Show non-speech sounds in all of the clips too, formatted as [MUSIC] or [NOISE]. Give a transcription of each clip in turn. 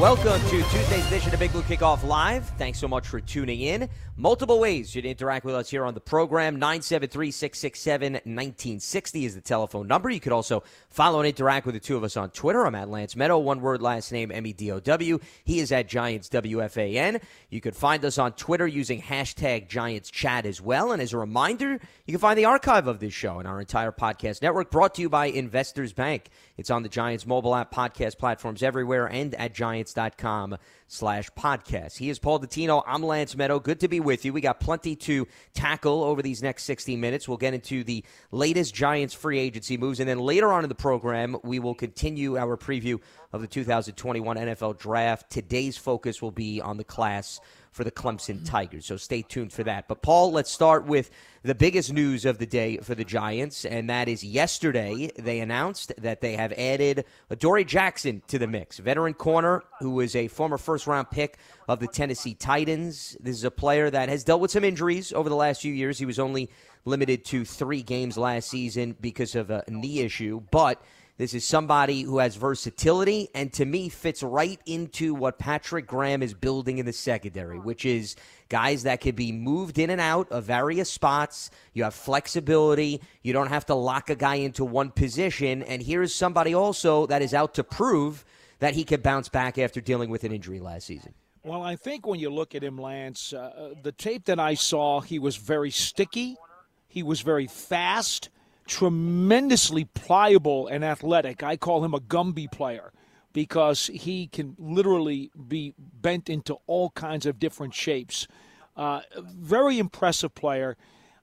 Welcome to Tuesday's edition of Big Blue Kickoff Live. Thanks so much for tuning in. Multiple ways you to interact with us here on the program. 973 667 1960 is the telephone number. You could also follow and interact with the two of us on Twitter. I'm at Lance Medow, one word, last name M E D O W. He is at Giants WFAN. You could find us on Twitter using hashtag Giants Chat as well. And as a reminder, you can find the archive of this show and our entire podcast network brought to you by Investors Bank. It's on the Giants mobile app, podcast platforms everywhere, and at giants.com slash podcast. He is Paul Dottino. I'm Lance Medow. Good to be with you. We got plenty to tackle over these next 60 minutes. We'll get into the latest Giants free agency moves, and then later on in the program, we will continue our preview of the 2021 NFL Draft. Today's focus will be on the class for the Clemson Tigers. So stay tuned for that. But Paul, let's start with the biggest news of the day for the Giants, and that is yesterday they announced that they have added Adoree Jackson to the mix, veteran corner who was a former first round pick of the Tennessee Titans. This is a player that has dealt with some injuries over the last few years. He was only limited to three games last season because of a knee issue, but this is somebody who has versatility and to me fits right into what Patrick Graham is building in the secondary, which is guys that can be moved in and out of various spots. You have flexibility. You don't have to lock a guy into one position. And here's somebody also that is out to prove that he could bounce back after dealing with an injury last season. Well, I think when you look at him, Lance, uh, the tape that I saw, he was very sticky. He was very fast, tremendously pliable and athletic. I call him a Gumby player because he can literally be bent into all kinds of different shapes. Uh, very impressive player.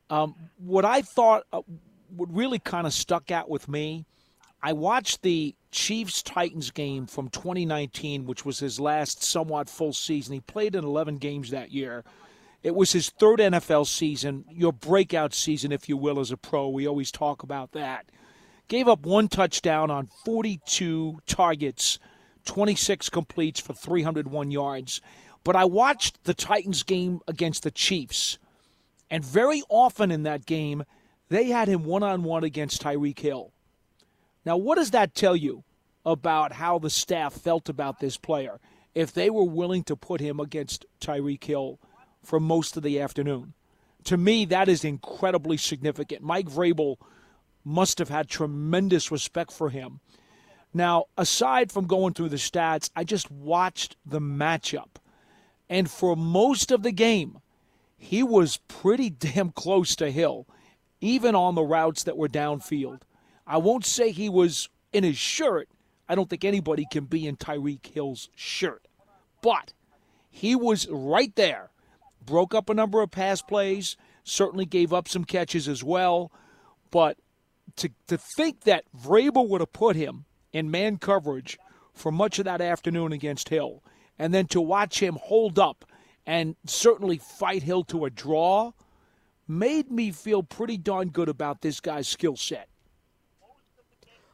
Um, what I thought uh, what really kind of stuck out with me, I watched the Chiefs Titans game from 2019, which was his last somewhat full season. He played in 11 games that year. It was his third NFL season, your breakout season, if you will, as a pro. We always talk about that. Gave up one touchdown on 42 targets, 26 completes for 301 yards. But I watched the Titans game against the Chiefs, and very often in that game, they had him one on one against Tyreek Hill. Now, what does that tell you about how the staff felt about this player if they were willing to put him against Tyreek Hill for most of the afternoon? To me, that is incredibly significant. Mike Vrabel must have had tremendous respect for him. Now, aside from going through the stats, I just watched the matchup. And for most of the game, he was pretty [LAUGHS] damn close to Hill, even on the routes that were downfield. I won't say he was in his shirt. I don't think anybody can be in Tyreek Hill's shirt. But he was right there. Broke up a number of pass plays, certainly gave up some catches as well. But to, to think that Vrabel would have put him in man coverage for much of that afternoon against Hill, and then to watch him hold up and certainly fight Hill to a draw, made me feel pretty darn good about this guy's skill set.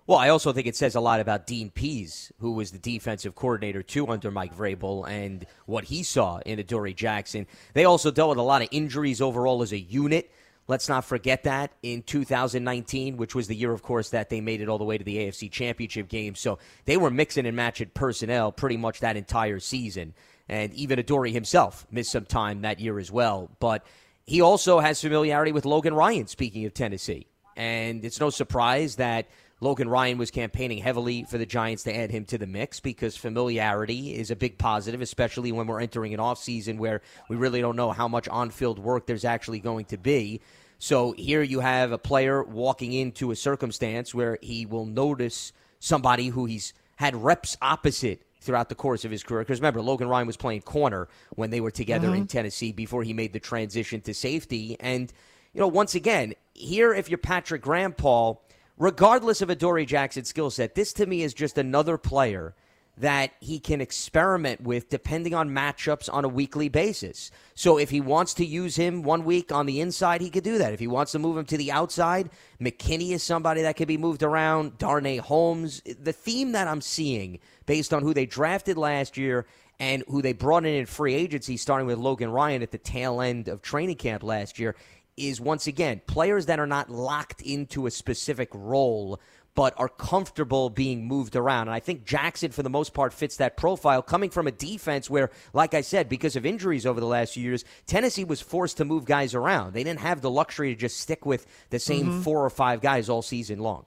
Well, I also think it says a lot about Dean Pees, who was the defensive coordinator too under Mike Vrabel, and what he saw in Adoree Jackson. They also dealt with a lot of injuries overall as a unit. Let's not forget that in 2019, which was the year, of course, that they made it all the way to the AFC Championship game. So they were mixing and matching personnel pretty much that entire season. And even Adoree himself missed some time that year as well. But he also has familiarity with Logan Ryan, speaking of Tennessee. And it's no surprise that Logan Ryan was campaigning heavily for the Giants to add him to the mix because familiarity is a big positive, especially when we're entering an offseason where we really don't know how much on field work there's actually going to be. So here you have a player walking into a circumstance where he will notice somebody who he's had reps opposite throughout the course of his career. Because remember, Logan Ryan was playing corner when they were together in uh-huh. Tennessee before he made the transition to safety. And, you know, once again, here, if you're Patrick Graham, Paul, regardless of Adoree Jackson's skill set, this to me is just another player that he can experiment with depending on matchups on a weekly basis. So if he wants to use him one week on the inside, he could do that. If he wants to move him to the outside, McKinney is somebody that could be moved around. Darnay Holmes. The theme that I'm seeing based on who they drafted last year and who they brought in in free agency, starting with Logan Ryan at the tail end of training camp last year, is once again players that are not locked into a specific role but are comfortable being moved around. And I think Jackson, for the most part, fits that profile, coming from a defense where, like I said, because of injuries over the last few years, Tennessee was forced to move guys around. They didn't have the luxury to just stick with the same mm-hmm. four or five guys all season long.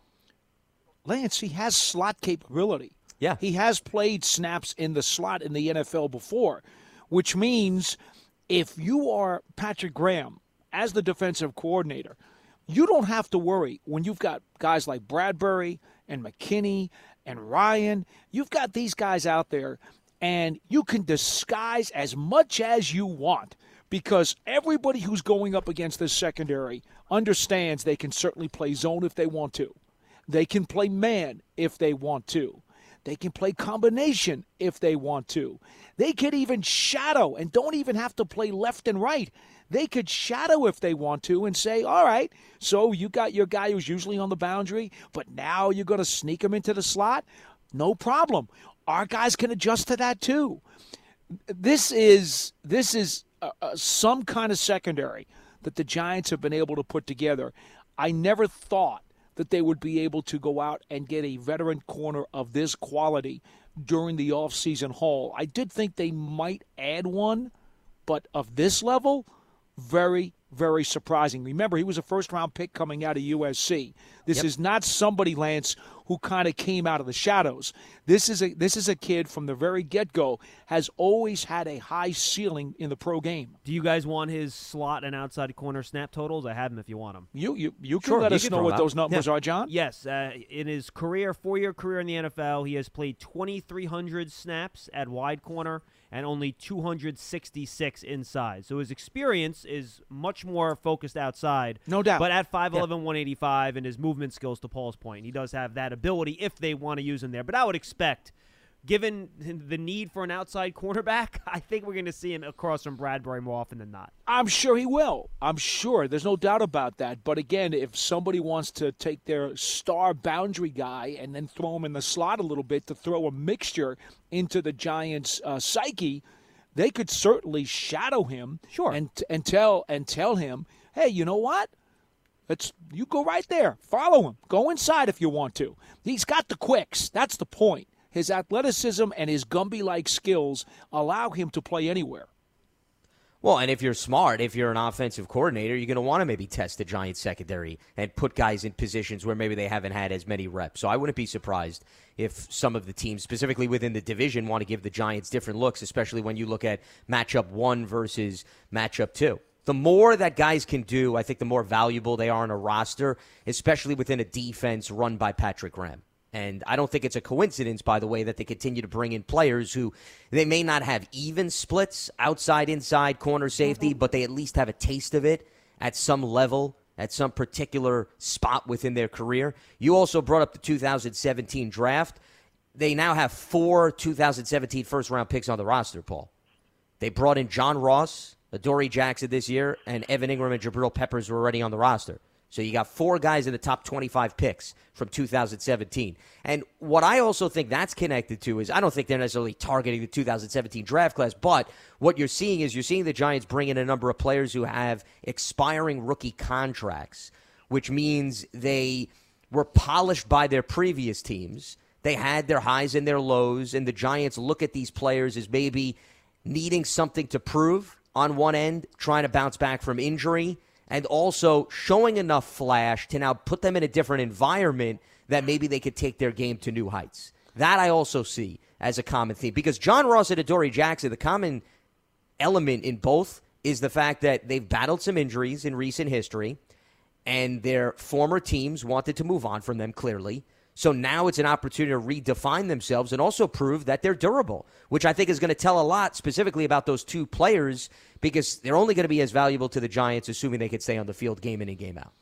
Lance, he has slot capability. Yeah. He has played snaps in the slot in the NFL before, which means if you are Patrick Graham as the defensive coordinator – you don't have to worry when you've got guys like Bradberry and McKinney and Ryan. You've got these guys out there, and you can disguise as much as you want because everybody who's going up against this secondary understands they can certainly play zone if they want to. They can play man if they want to. They can play combination if they want to. They could even shadow and don't even have to play left and right. They could shadow if they want to and say, all right, so you got your guy who's usually on the boundary, but now you're going to sneak him into the slot? No problem. Our guys can adjust to that too. This is this is some kind of secondary that the Giants have been able to put together. I never thought that they would be able to go out and get a veteran corner of this quality during the offseason haul. I did think they might add one, but of this level, very, very surprising. Remember, he was a first round pick coming out of USC. This yep. is not somebody, Lance, who kind of came out of the shadows. This is a this is a kid from the very get go has always had a high ceiling in the pro game. Do you guys want his slot and outside corner snap totals? I have them if you want them. You you you can sure, let us know what those numbers yeah. are, John. Yes, uh, in his career, four year career in the NFL, he has played 2,300 snaps at wide corner and only 266 inside. So his experience is much more focused outside. No doubt. But at 5'11, yeah. 185, and his movement skills, to Paul's point, he does have that ability if they want to use him there. But I would expect given the need for an outside cornerback, [LAUGHS] I think we're going to see him across from Bradberry more often than not. I'm sure he will. I'm sure. There's no doubt about that. But again, if somebody wants to take their star boundary guy and then throw him in the slot a little bit to throw a mixture into the Giants' uh, psyche, they could certainly shadow him. Sure. And and tell and tell him, hey, you know what? Let's you go right there. Follow him. Go inside if you want to. He's got the quicks. That's the point. His athleticism and his Gumby like skills allow him to play anywhere. Well, and if you're smart, if you're an offensive coordinator, you're going to want to maybe test the Giants secondary and put guys in positions where maybe they haven't had as many reps. So I wouldn't be surprised if some of the teams, specifically within the division, want to give the Giants different looks, especially when you look at matchup one versus matchup two. The more that guys can do, I think the more valuable they are on a roster, especially within a defense run by Patrick Graham. And I don't think it's a coincidence, by the way, that they continue to bring in players who they may not have even splits outside, inside, corner safety, mm-hmm. but they at least have a taste of it at some level, at some particular spot within their career. You also brought up the 2017 draft. They now have four 2017 first round picks on the roster, Paul. They brought in John Ross, Adoree Jackson this year, and Evan Engram and Jabril Peppers were already on the roster. So you got four guys in the top 25 picks from 2017. And what I also think that's connected to is I don't think they're necessarily targeting the 2017 draft class, but what you're seeing is you're seeing the Giants bring in a number of players who have expiring rookie contracts, which means they were polished by their previous teams. They had their highs and their lows, and the Giants look at these players as maybe needing something to prove on one end, trying to bounce back from injury and also showing enough flash to now put them in a different environment that maybe they could take their game to new heights. That I also see as a common theme because John Ross and Adoree Jackson, the common element in both is the fact that they've battled some injuries in recent history and their former teams wanted to move on from them clearly. So now it's an opportunity to redefine themselves and also prove that they're durable, which I think is going to tell a lot specifically about those two players because they're only going to be as valuable to the Giants, assuming they could stay on the field game in and game out.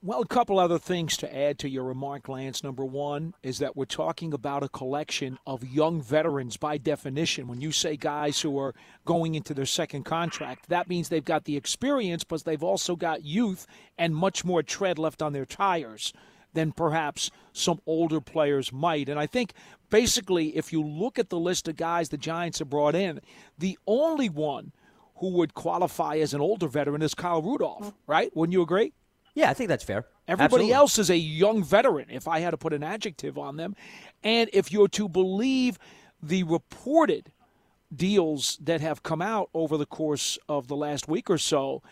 Well, a couple other things to add to your remark, Lance. Number one is that we're talking about a collection of young veterans by definition. When you say guys who are going into their second contract, that means they've got the experience, but they've also got youth and much more tread left on their tires than perhaps some older players might. And I think basically, if you look at the list of guys the Giants have brought in, the only one who would qualify as an older veteran is Kyle Rudolph, right? Wouldn't you agree? Yeah, I think that's fair. Everybody Absolutely. else is a young veteran, if I had to put an adjective on them. And if you're to believe the reported deals that have come out over the course of the last week or so,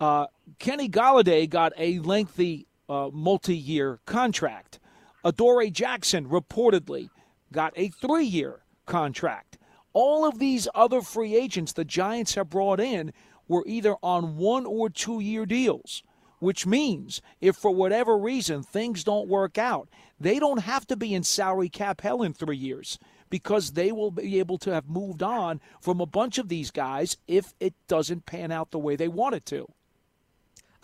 uh, Kenny Golladay got a lengthy uh, multi year contract. Adoree Jackson reportedly got a three year contract. All of these other free agents the Giants have brought in were either on one or two year deals which means if for whatever reason things don't work out, they don't have to be in salary cap hell in three years because they will be able to have moved on from a bunch of these guys if it doesn't pan out the way they want it to.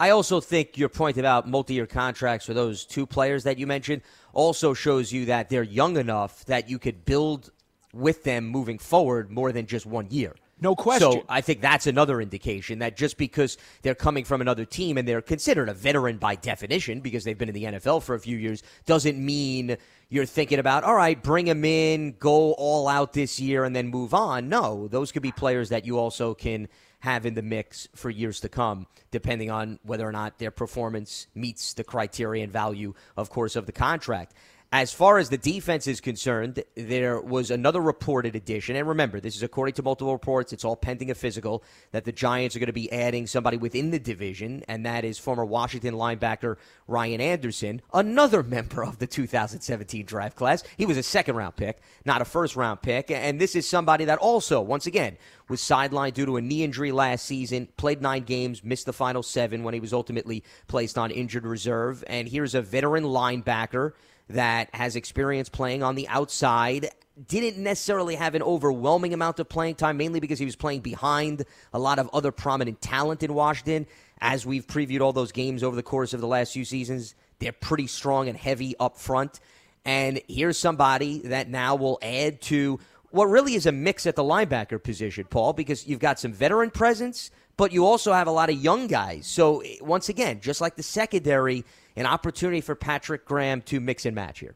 I also think your point about multi year contracts for those two players that you mentioned also shows you that they're young enough that you could build with them moving forward more than just one year. No question. So I think that's another indication that just because they're coming from another team and they're considered a veteran by definition because they've been in the NFL for a few years doesn't mean you're thinking about, all right, bring them in, go all out this year, and then move on. No, those could be players that you also can have in the mix for years to come, depending on whether or not their performance meets the criteria and value, of course, of the contract. As far as the defense is concerned, there was another reported addition. And remember, this is according to multiple reports. It's all pending a physical that the Giants are going to be adding somebody within the division, and that is former Washington linebacker Ryan Anderson, another member of the 2017 draft class. He was a second round pick, not a first round pick. And this is somebody that also, once again, was sidelined due to a knee injury last season, played nine games, missed the final seven when he was ultimately placed on injured reserve. And here's a veteran linebacker that has experience playing on the outside. Didn't necessarily have an overwhelming amount of playing time, mainly because he was playing behind a lot of other prominent talent in Washington. As we've previewed all those games over the course of the last few seasons, they're pretty strong and heavy up front. And here's somebody that now will add to what really is a mix at the linebacker position, Paul, because you've got some veteran presence, but you also have a lot of young guys. So, eh, once again, just like the secondary, an opportunity for Patrick Graham to mix and match here.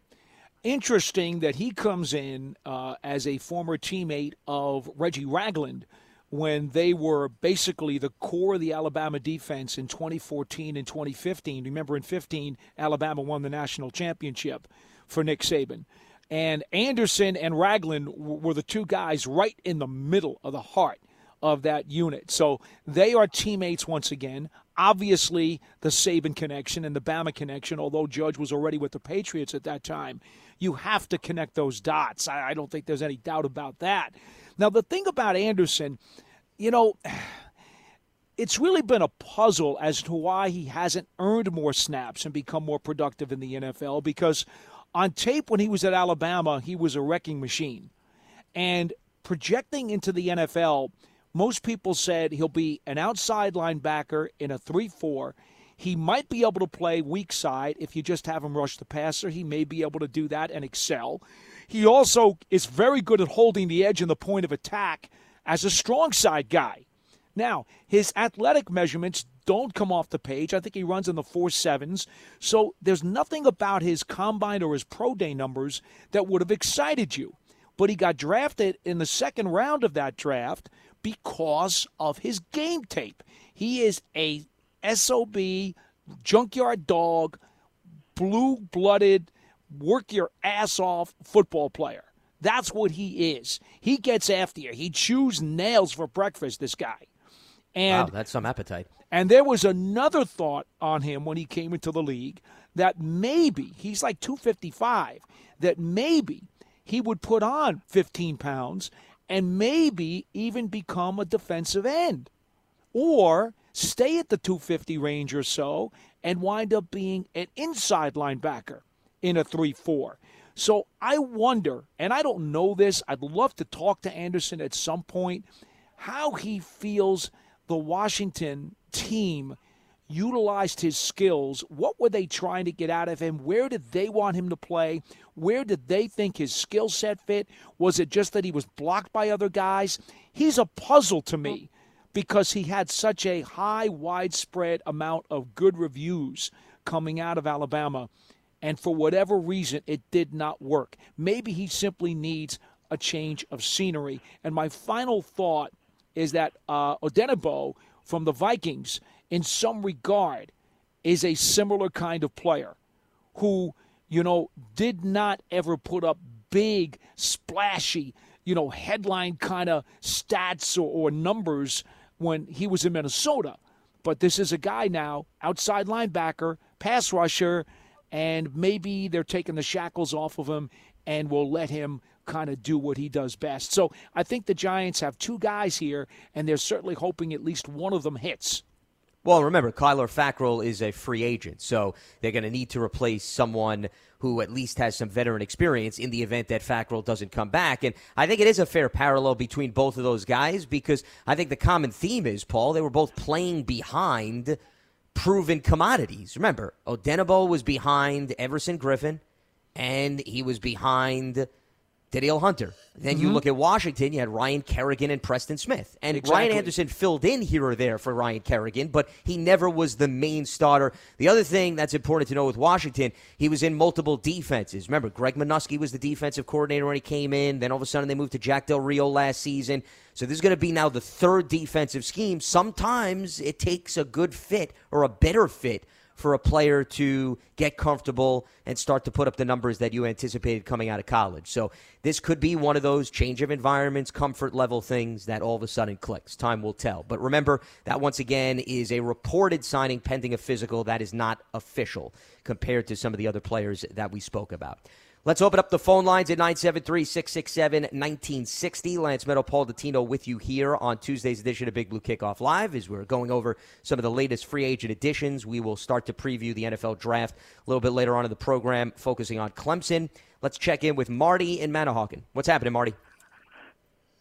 Interesting that he comes in uh, as a former teammate of Reggie Ragland when they were basically the core of the Alabama defense in 2014 and 2015. Remember, in 15, Alabama won the national championship for Nick Saban. And Anderson and Ragland were the two guys right in the middle of the heart of that unit. So they are teammates once again. Obviously, the Saban connection and the Bama connection, although Judge was already with the Patriots at that time, you have to connect those dots. I, I don't think there's any doubt about that. Now, the thing about Anderson, you know, [SIGHS] it's really been a puzzle as to why he hasn't earned more snaps and become more productive in the NFL because on tape when he was at Alabama, he was a wrecking machine. And projecting into the NFL, most people said he'll be an outside linebacker in a 3 4. He might be able to play weak side if you just have him rush the passer. He may be able to do that and excel. He also is very good at holding the edge and the point of attack as a strong side guy. Now, his athletic measurements don't come off the page. I think he runs in the four sevens. So there's nothing about his combine or his pro day numbers that would have excited you. But he got drafted in the second round of that draft because of his game tape. He is a SOB, junkyard dog, blue blooded, work your ass off football player. That's what he is. He gets after you. He chews nails for breakfast, this guy. And wow, that's some appetite. And there was another thought on him when he came into the league that maybe he's like 255, that maybe he would put on 15 pounds and maybe even become a defensive end or stay at the 250 range or so and wind up being an inside linebacker in a 3 4. So I wonder, and I don't know this, I'd love to talk to Anderson at some point, how he feels the Washington team utilized his skills. What were they trying to get out of him? Where did they want him to play? Where did they think his skill set fit? Was it just that he was blocked by other guys? He's a puzzle to me because he had such a high, widespread amount of good reviews coming out of Alabama. And for whatever reason, it did not work. Maybe he simply needs a change of scenery. And my final thought is that uh, Odenigbo from the Vikings, in some regard, is a similar kind of player who, you know, did not ever put up big, splashy, you know, headline kind of stats or, or numbers when he was in Minnesota. But this is a guy now, outside linebacker, pass rusher, and maybe they're taking the shackles off of him and will let him kind of do what he does best. So I think the Giants have two guys here, and they're certainly hoping at least one of them hits. Well, remember, Kyler Fackrell is a free agent, so they're going to need to replace someone who at least has some veteran experience in the event that Fackrell doesn't come back. And I think it is a fair parallel between both of those guys because I think the common theme is, Paul, they were both playing behind proven commodities. Remember, Odenigbo was behind Everson Griffen, and he was behind Danielle Hunter. Then mm-hmm. you look at Washington, you had Ryan Kerrigan and Preston Smith. And exactly. Ryan Anderson filled in here or there for Ryan Kerrigan, but he never was the main starter. The other thing that's important to know with Washington, he was in multiple defenses. Remember, Greg Manusky was the defensive coordinator when he came in. Then all of a sudden they moved to Jack Del Rio last season. So this is going to be now the third defensive scheme. Sometimes it takes a good fit or a better fit for a player to get comfortable and start to put up the numbers that you anticipated coming out of college. So this could be one of those change of environments, comfort level things that all of a sudden clicks. Time will tell. But remember that once again is a reported signing pending a physical that is not official compared to some of the other players that we spoke about. Let's open up the phone lines at 973 667 1960. Lance Medow, Paul Dottino with you here on Tuesday's edition of Big Blue Kickoff Live as we're going over some of the latest free agent additions. We will start to preview the NFL draft a little bit later on in the program, focusing on Clemson. Let's check in with Marty in Manahawkin. What's happening, Marty?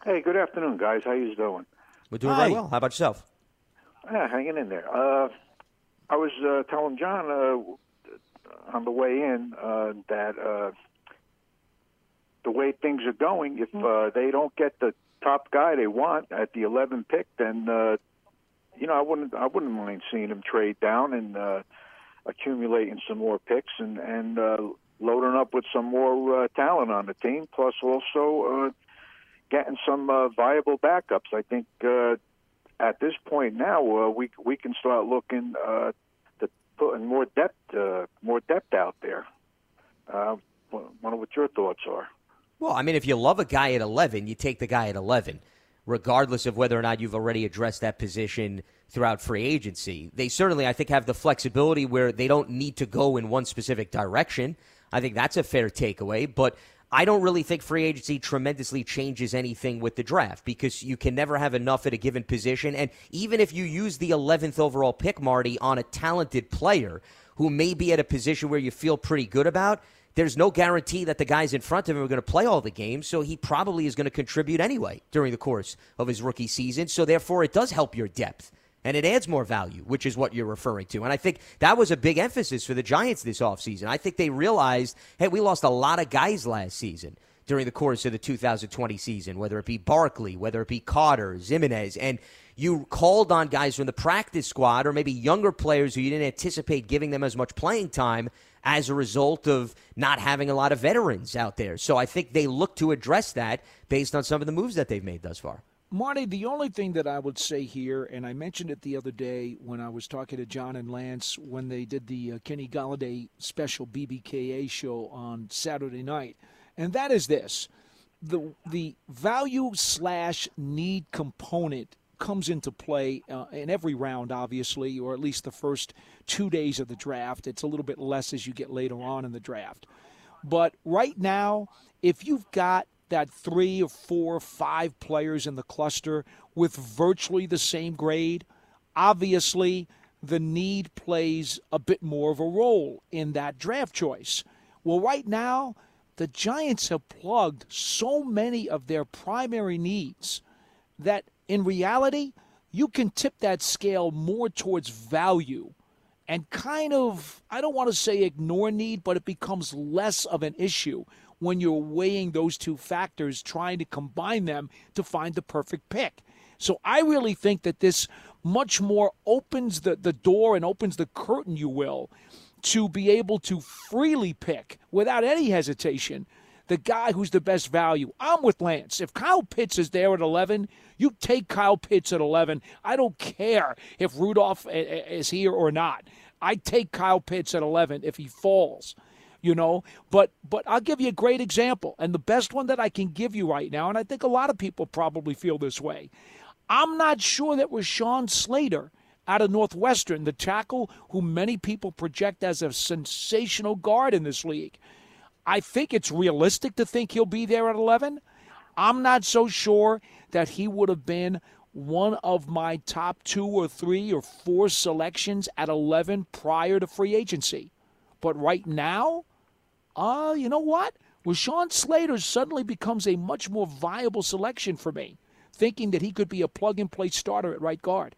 Hey, good afternoon, guys. How you doing? We're doing Hi. very well. How about yourself? Yeah, hanging in there. Uh, I was uh, telling John uh, on the way in uh, that uh, the way things are going, if mm-hmm. uh, they don't get the top guy they want at the 11 pick, then uh, you know I wouldn't I wouldn't mind seeing them trade down and uh, accumulating some more picks and and uh, loading up with some more uh, talent on the team, plus also uh, getting some uh, viable backups. I think uh, at this point now uh, we we can start looking uh, to putting more depth uh, more depth out there. Uh, wonder what your thoughts are. Well, I mean, if you love a guy at 11, you take the guy at 11, regardless of whether or not you've already addressed that position throughout free agency. They certainly, I think, have the flexibility where they don't need to go in one specific direction. I think that's a fair takeaway, but I don't really think free agency tremendously changes anything with the draft because you can never have enough at a given position. And even if you use the 11th overall pick, Marty, on a talented player who may be at a position where you feel pretty good about, there's no guarantee that the guys in front of him are going to play all the games, so he probably is going to contribute anyway during the course of his rookie season. So therefore, it does help your depth and it adds more value, which is what you're referring to. And I think that was a big emphasis for the Giants this offseason. I think they realized, hey, we lost a lot of guys last season during the course of the 2020 season, whether it be Barkley, whether it be Carter, Ximines, and you called on guys from the practice squad or maybe younger players who you didn't anticipate giving them as much playing time as a result of not having a lot of veterans out there. So I think they look to address that based on some of the moves that they've made thus far. Marty, the only thing that I would say here, and I mentioned it the other day when I was talking to John and Lance when they did the uh, Kenny Golladay special BBKA show on Saturday night, and that is this: the the value slash need component comes into play uh, in every round, obviously, or at least the first two days of the draft. It's a little bit less as you get later on in the draft. But right now, if you've got that three or four or five players in the cluster with virtually the same grade, obviously the need plays a bit more of a role in that draft choice. Well, right now, the Giants have plugged so many of their primary needs that in reality, you can tip that scale more towards value and kind of, I don't want to say ignore need, but it becomes less of an issue when you're weighing those two factors, trying to combine them to find the perfect pick. So I really think that this much more opens the, the door and opens the curtain, you will, to be able to freely pick without any hesitation the guy who's the best value. I'm with Lance. If Kyle Pitts is there at 11, you take Kyle Pitts at 11. I don't care if Rudolph is here or not. I take Kyle Pitts at 11 if he falls. You know, but but I'll give you a great example, and the best one that I can give you right now, and I think a lot of people probably feel this way. I'm not sure that Rashawn Slater out of Northwestern, the tackle who many people project as a sensational guard in this league. I think it's realistic to think he'll be there at 11. I'm not so sure that he would have been one of my top two or three or four selections at 11 prior to free agency. But right now, uh, you know what? Rashawn Slater suddenly becomes a much more viable selection for me, thinking that he could be a plug and play starter at right guard.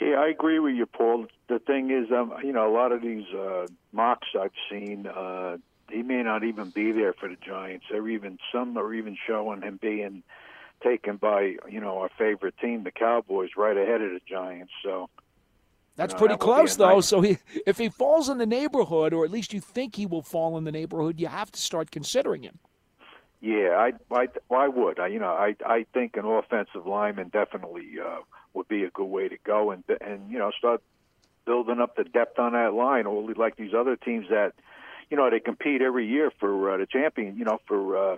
Yeah, I agree with you, Paul. The thing is, um, you know, a lot of these uh, mocks I've seen, uh, he may not even be there for the Giants. They're even some are even showing him being taken by you know our favorite team, the Cowboys, right ahead of the Giants. So that's you know, pretty that close, though. Nice... So he, if he falls in the neighborhood, or at least you think he will fall in the neighborhood, you have to start considering him. Yeah, I, I, I would. I, you know, I, I think an offensive lineman definitely uh, would be a good way to go, and and you know, start building up the depth on that line, or like these other teams that, you know, they compete every year for uh, the champion, you know, for uh,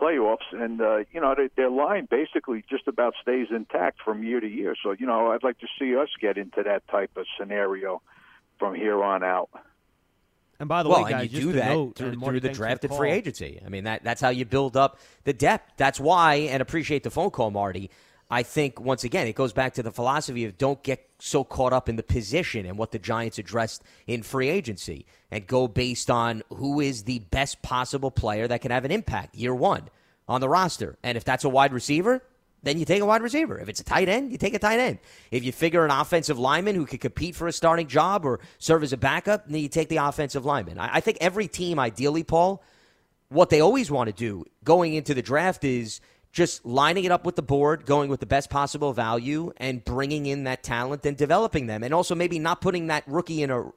playoffs, and uh, you know, they, their line basically just about stays intact from year to year. So, you know, I'd like to see us get into that type of scenario from here on out. And by the well, way, guys, and you do that note, through, through the drafted the free agency. I mean, that that's how you build up the depth. That's why, and appreciate the phone call, Marty. I think once again it goes back to the philosophy of don't get so caught up in the position and what the Giants addressed in free agency, and go based on who is the best possible player that can have an impact year one on the roster. And if that's a wide receiver, then you take a wide receiver. If it's a tight end, you take a tight end. If you figure an offensive lineman who could compete for a starting job or serve as a backup, then you take the offensive lineman. I, I think every team, ideally, Paul, what they always want to do going into the draft is just lining it up with the board, going with the best possible value, and bringing in that talent and developing them. And also maybe not putting that rookie in a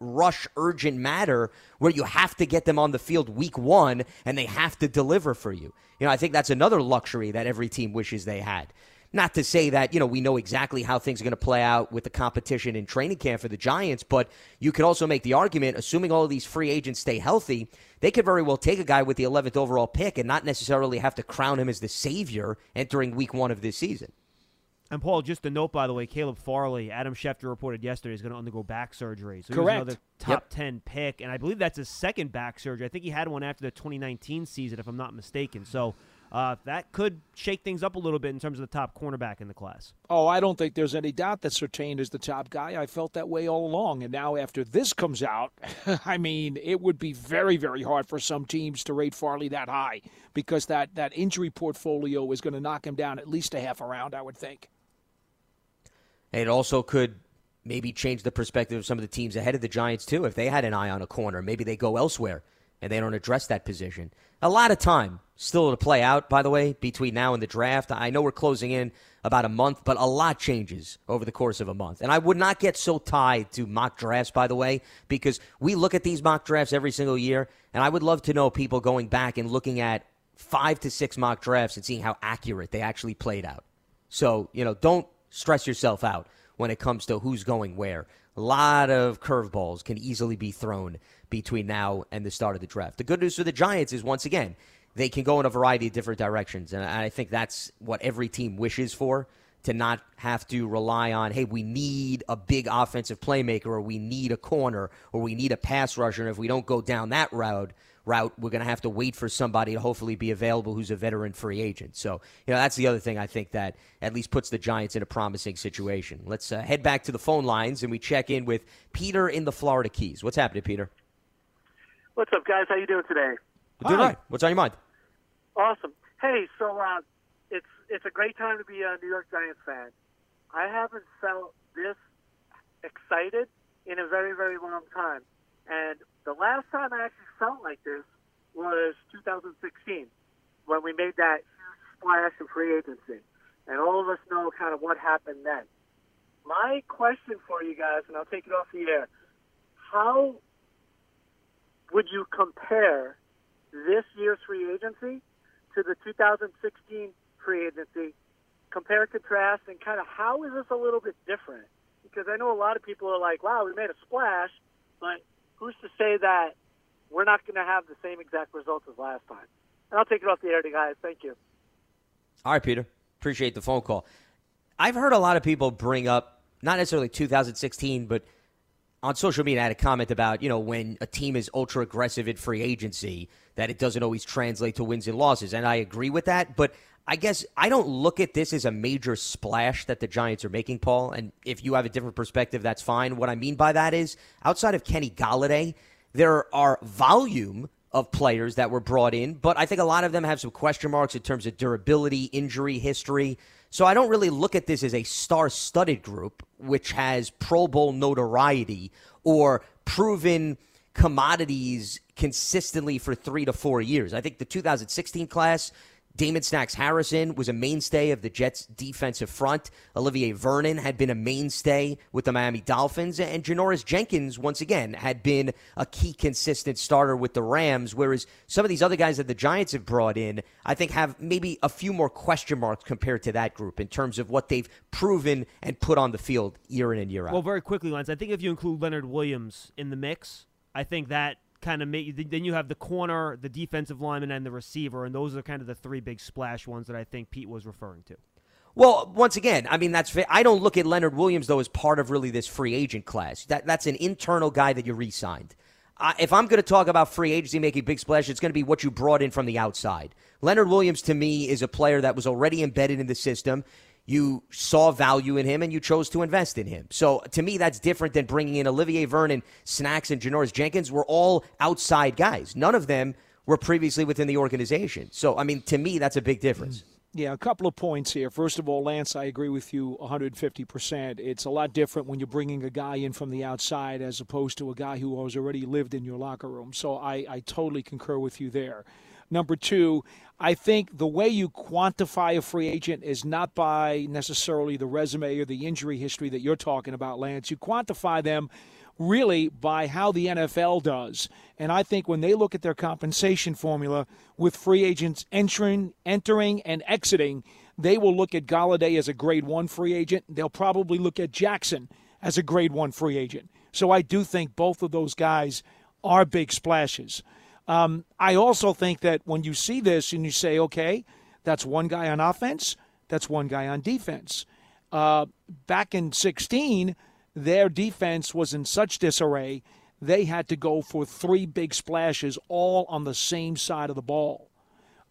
rush urgent matter where you have to get them on the field week one and they have to deliver for you. You know, I think that's another luxury that every team wishes they had. Not to say that, you know, we know exactly how things are going to play out with the competition in training camp for the Giants, but you could also make the argument, assuming all of these free agents stay healthy, they could very well take a guy with the 11th overall pick and not necessarily have to crown him as the savior entering week one of this season. And Paul, just a note by the way, Caleb Farley, Adam Schefter reported yesterday is going to undergo back surgery. So Correct. another top yep. ten pick, and I believe that's his second back surgery. I think he had one after the 2019 season, if I'm not mistaken. So uh, that could shake things up a little bit in terms of the top cornerback in the class. Oh, I don't think there's any doubt that Surtain is the top guy. I felt that way all along, and now after this comes out, [LAUGHS] I mean, it would be very, very hard for some teams to rate Farley that high because that that injury portfolio is going to knock him down at least a half a round, I would think. It also could maybe change the perspective of some of the teams ahead of the Giants, too. If they had an eye on a corner, maybe they go elsewhere and they don't address that position. A lot of time still to play out, by the way, between now and the draft. I know we're closing in about a month, but a lot changes over the course of a month. And I would not get so tied to mock drafts, by the way, because we look at these mock drafts every single year, and I would love to know people going back and looking at five to six mock drafts and seeing how accurate they actually played out. So, you know, don't stress yourself out when it comes to who's going where. A lot of curveballs can easily be thrown between now and the start of the draft. The good news for the Giants is, once again, they can go in a variety of different directions. And I think that's what every team wishes for to not have to rely on, hey, we need a big offensive playmaker or we need a corner or we need a pass rusher. And if we don't go down that route, route, we're going to have to wait for somebody to hopefully be available who's a veteran free agent. So, you know, that's the other thing I think that at least puts the Giants in a promising situation. Let's uh, head back to the phone lines and we check in with Peter in the Florida Keys. What's happening, Peter? What's up, guys? How you doing today? Doing right. What's on your mind? Awesome. Hey, so uh, it's it's a great time to be a New York Giants fan. I haven't felt this excited in a very, very long time. And the last time I actually felt like this was 2016 when we made that huge splash in free agency. And all of us know kind of what happened then. My question for you guys, and I'll take it off the air how would you compare this year's free agency to the 2016 free agency? Compare, contrast, and kind of how is this a little bit different? Because I know a lot of people are like, wow, we made a splash, but who's to say that we're not going to have the same exact results as last time? And I'll take it off the air, to guys. Thank you. All right, Peter. Appreciate the phone call. I've heard a lot of people bring up, not necessarily 2016, but on social media, I had a comment about, you know, when a team is ultra aggressive in free agency, that it doesn't always translate to wins and losses. And I agree with that. But I guess I don't look at this as a major splash that the Giants are making, Paul. And if you have a different perspective, that's fine. What I mean by that is outside of Kenny Golladay, there are volume of players that were brought in, but I think a lot of them have some question marks in terms of durability, injury history. So I don't really look at this as a star studded group, which has Pro Bowl notoriety or proven commodities consistently for three to four years. I think the 2016 class Damon Snacks Harrison was a mainstay of the Jets' defensive front. Olivier Vernon had been a mainstay with the Miami Dolphins. And Janoris Jenkins, once again, had been a key consistent starter with the Rams. Whereas some of these other guys that the Giants have brought in, I think, have maybe a few more question marks compared to that group in terms of what they've proven and put on the field year in and year out. Well, very quickly, Lance, I think if you include Leonard Williams in the mix, I think that kind of make then you have the corner, the defensive lineman, and the receiver, and those are kind of the three big splash ones that I think Pete was referring to. Well, once again, I mean that's I don't look at Leonard Williams though as part of really this free agent class. That that's an internal guy that you re-signed. If I'm going to talk about free agency making big splash, it's going to be what you brought in from the outside. Leonard Williams to me is a player that was already embedded in the system you saw value in him and you chose to invest in him. So to me, that's different than bringing in Olivier Vernon, Snacks, and Janoris Jenkins. Were all outside guys. None of them were previously within the organization. So I mean, to me, that's a big difference. Mm. Yeah, a couple of points here. First of all, Lance, I agree with you 150%. It's a lot different when you're bringing a guy in from the outside as opposed to a guy who has already lived in your locker room. So I, I totally concur with you there. Number two, I think the way you quantify a free agent is not by necessarily the resume or the injury history that you're talking about, Lance. You quantify them really by how the NFL does. And I think when they look at their compensation formula with free agents entering, entering and exiting, they will look at Golladay as a grade one free agent. They'll probably look at Jackson as a grade one free agent. So I do think both of those guys are big splashes. Um, I also think that when you see this and you say, okay, that's one guy on offense, that's one guy on defense. Uh, back in 16, their defense was in such disarray, they had to go for three big splashes all on the same side of the ball.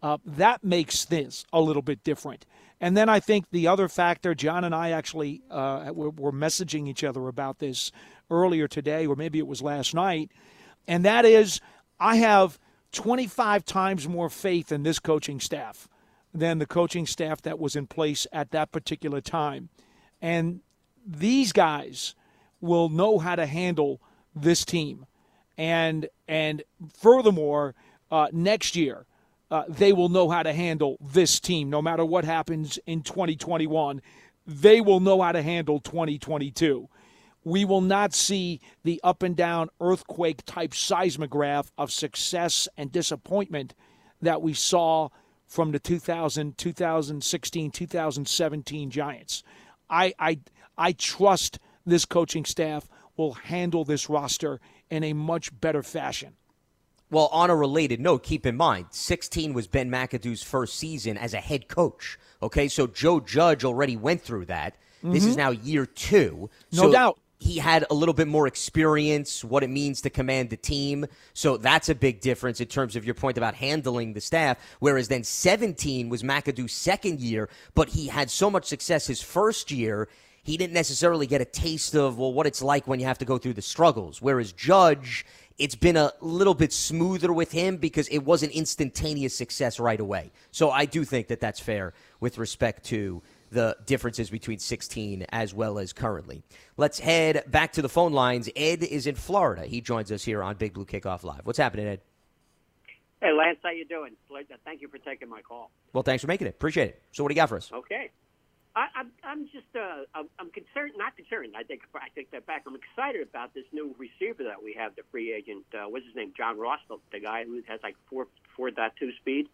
Uh, that makes this a little bit different. And then I think the other factor, John and I actually uh, were, were messaging each other about this earlier today, or maybe it was last night, and that is I have 25 times more faith in this coaching staff than the coaching staff that was in place at that particular time. And these guys will know how to handle this team. And and furthermore, uh, next year, uh, they will know how to handle this team no matter what happens in 2021. They will know how to handle 2022 we will not see the up and down earthquake type seismograph of success and disappointment that we saw from the 2000, 2016, 2017 Giants. I, I, I trust this coaching staff will handle this roster in a much better fashion. Well, on a related note, keep in mind, 16 was Ben McAdoo's first season as a head coach. Okay, so Joe Judge already went through that. Mm-hmm. This is mm-hmm. now year two. No so doubt he had a little bit more experience, what it means to command the team. So that's a big difference in terms of your point about handling the staff. Whereas then 17 was McAdoo's second year, but he had so much success his first year, he didn't necessarily get a taste of, well, what it's like when you have to go through the struggles. Whereas Judge it's been a little bit smoother with him because it wasn't instantaneous success right away. So I do think that that's fair with respect to the differences between 16 as well as currently. Let's head back to the phone lines. Ed is in Florida. He joins us here on Big Blue Kickoff Live. What's happening, Ed? Hey, Lance, how you doing? Thank you for taking my call. Well, thanks for making it. Appreciate it. So, what do you got for us? Okay. I, I'm, I'm just, uh, I'm, I'm concerned, not concerned. I think I take that back. I'm excited about this new receiver that we have, the free agent. Uh, what's his name? John Ross, the, the guy who has like four four dot two speed.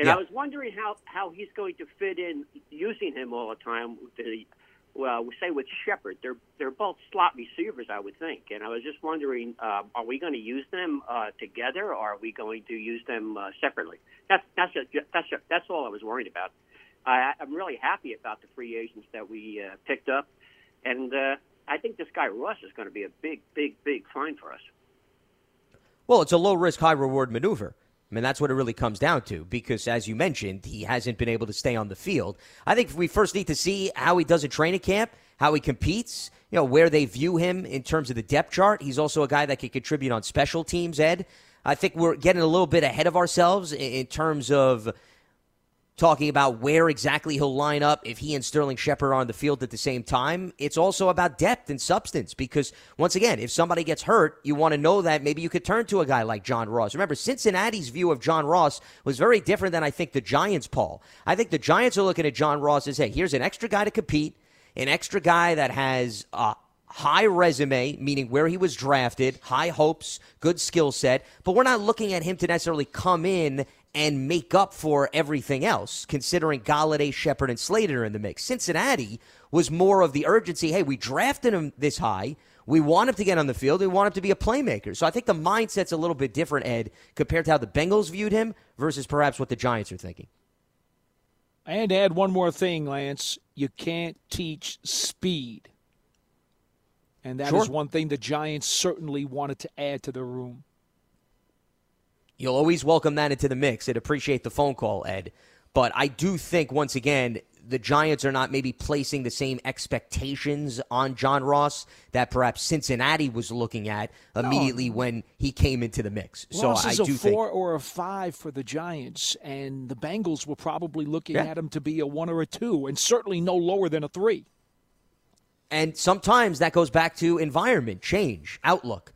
And Yeah. I was wondering how how he's going to fit in using him all the time. With the well, we say with Shepard, they're they're both slot receivers, I would think. And I was just wondering, uh, are we going to use them uh, together, or are we going to use them uh, separately? That's that's a, that's a, that's all I was worried about. I, I'm really happy about the free agents that we uh, picked up, and uh, I think this guy Russ is going to be a big, big, big find for us. Well, it's a low risk, high reward maneuver. I mean, that's what it really comes down to because, as you mentioned, he hasn't been able to stay on the field. I think we first need to see how he does at training camp, how he competes, you know, where they view him in terms of the depth chart. He's also a guy that can contribute on special teams, Ed. I think we're getting a little bit ahead of ourselves in, in terms of talking about where exactly he'll line up if he and Sterling Shepard are on the field at the same time. It's also about depth and substance because, once again, if somebody gets hurt, you want to know that maybe you could turn to a guy like John Ross. Remember, Cincinnati's view of John Ross was very different than I think the Giants, Paul. I think the Giants are looking at John Ross as, hey, here's an extra guy to compete, an extra guy that has a high resume, meaning where he was drafted, high hopes, good skill set, but we're not looking at him to necessarily come in and make up for everything else, considering Golladay, Shepard, and Slater are in the mix. Cincinnati was more of the urgency. Hey, we drafted him this high. We want him to get on the field. We want him to be a playmaker. So I think the mindset's a little bit different, Ed, compared to how the Bengals viewed him versus perhaps what the Giants are thinking. And add one more thing, Lance. You can't teach speed. And that is Sure. one thing the Giants certainly wanted to add to the room. You'll always welcome that into the mix. I'd appreciate the phone call, Ed. But I do think, once again, the Giants are not maybe placing the same expectations on John Ross that perhaps Cincinnati was looking at immediately when he came into the mix. Ross so I is a do four think. or a five for the Giants, and the Bengals were probably looking Yeah. at him to be a one or a two, and certainly no lower than a three. And sometimes that goes back to environment, change, outlook.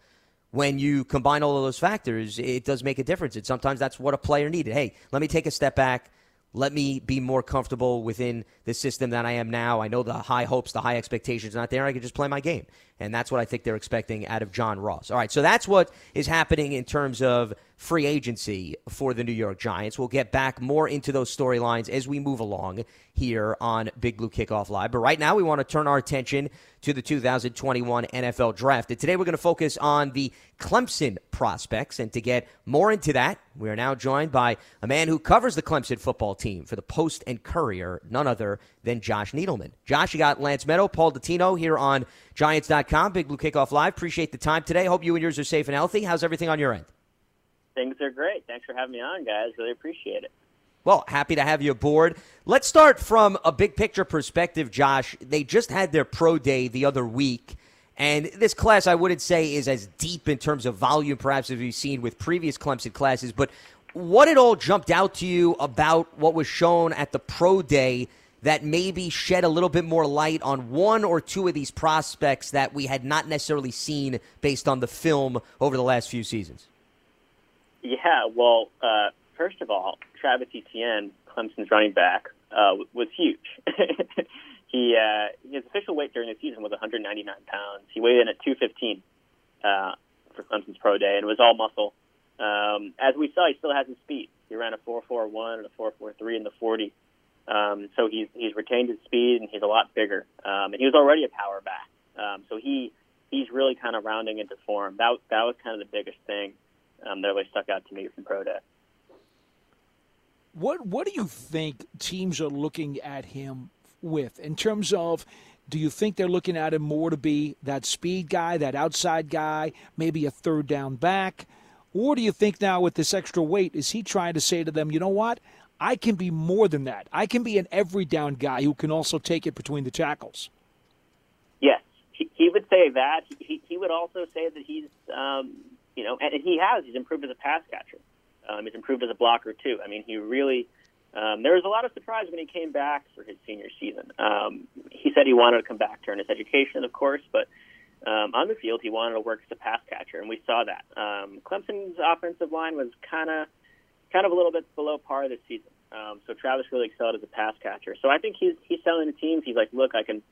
When you combine all of those factors, it does make a difference. And sometimes that's what a player needed. Hey, let me take a step back. Let me be more comfortable within the system that I am now. I know the high hopes, the high expectations are not there. I can just play my game. And that's what I think they're expecting out of John Ross. All right, so that's what is happening in terms of free agency for the New York Giants. We'll get back more into those storylines as we move along here on Big Blue Kickoff Live. But right now, we want to turn our attention to the 2021 NFL Draft. And today, we're going to focus on the Clemson prospects. And to get more into that, we are now joined by a man who covers the Clemson football team for the Post and Courier, none other than Josh Needleman. Josh, you got Lance Medow, Paul Dottino here on Giants.com, Big Blue Kickoff Live. Appreciate the time today. Hope you and yours are safe and healthy. How's everything on your end? Things are great. Thanks for having me on, guys. Really appreciate it. Well, happy to have you aboard. Let's start from a big picture perspective, Josh. They just had their pro day the other week. And this class, I wouldn't say, is as deep in terms of volume, perhaps, as we've seen with previous Clemson classes. But what it all jumped out to you about what was shown at the pro day that maybe shed a little bit more light on one or two of these prospects that we had not necessarily seen based on the film over the last few seasons? Yeah, well, uh, first of all, Travis Etienne, Clemson's running back, uh, was huge. [LAUGHS] he uh, his official weight during the season was 199 pounds. He weighed in at 215 uh, for Clemson's pro day, and it was all muscle. Um, as we saw, he still has his speed. He ran a 4.41 and a 4.43 in the 40. Um, so he's he's retained his speed, and he's a lot bigger. Um, and he was already a power back. Um, so he he's really kind of rounding into form. That that was kind of the biggest thing um, that really stuck out to me from pro day. What What do you think teams are looking at him with in terms of? Do you think they're looking at him more to be that speed guy, that outside guy, maybe a third down back? Or do you think now with this extra weight, is he trying to say to them, you know what? I can be more than that. I can be an every down guy who can also take it between the tackles. Yes, he, he would say that. He, he would also say that he's um, you know, and, he has. He's improved as a pass catcher. Um, he's improved as a blocker too. I mean, he really. Um, there was a lot of surprise when he came back for his senior season. Um, he said he wanted to come back to earn his education, of course, but um, on the field he wanted to work as a pass catcher, and we saw that. Um, Clemson's offensive line was kind of, kind of a little bit below par this season. Um, so Travis really excelled as a pass catcher. So I think he's he's telling the teams he's like, look, I can,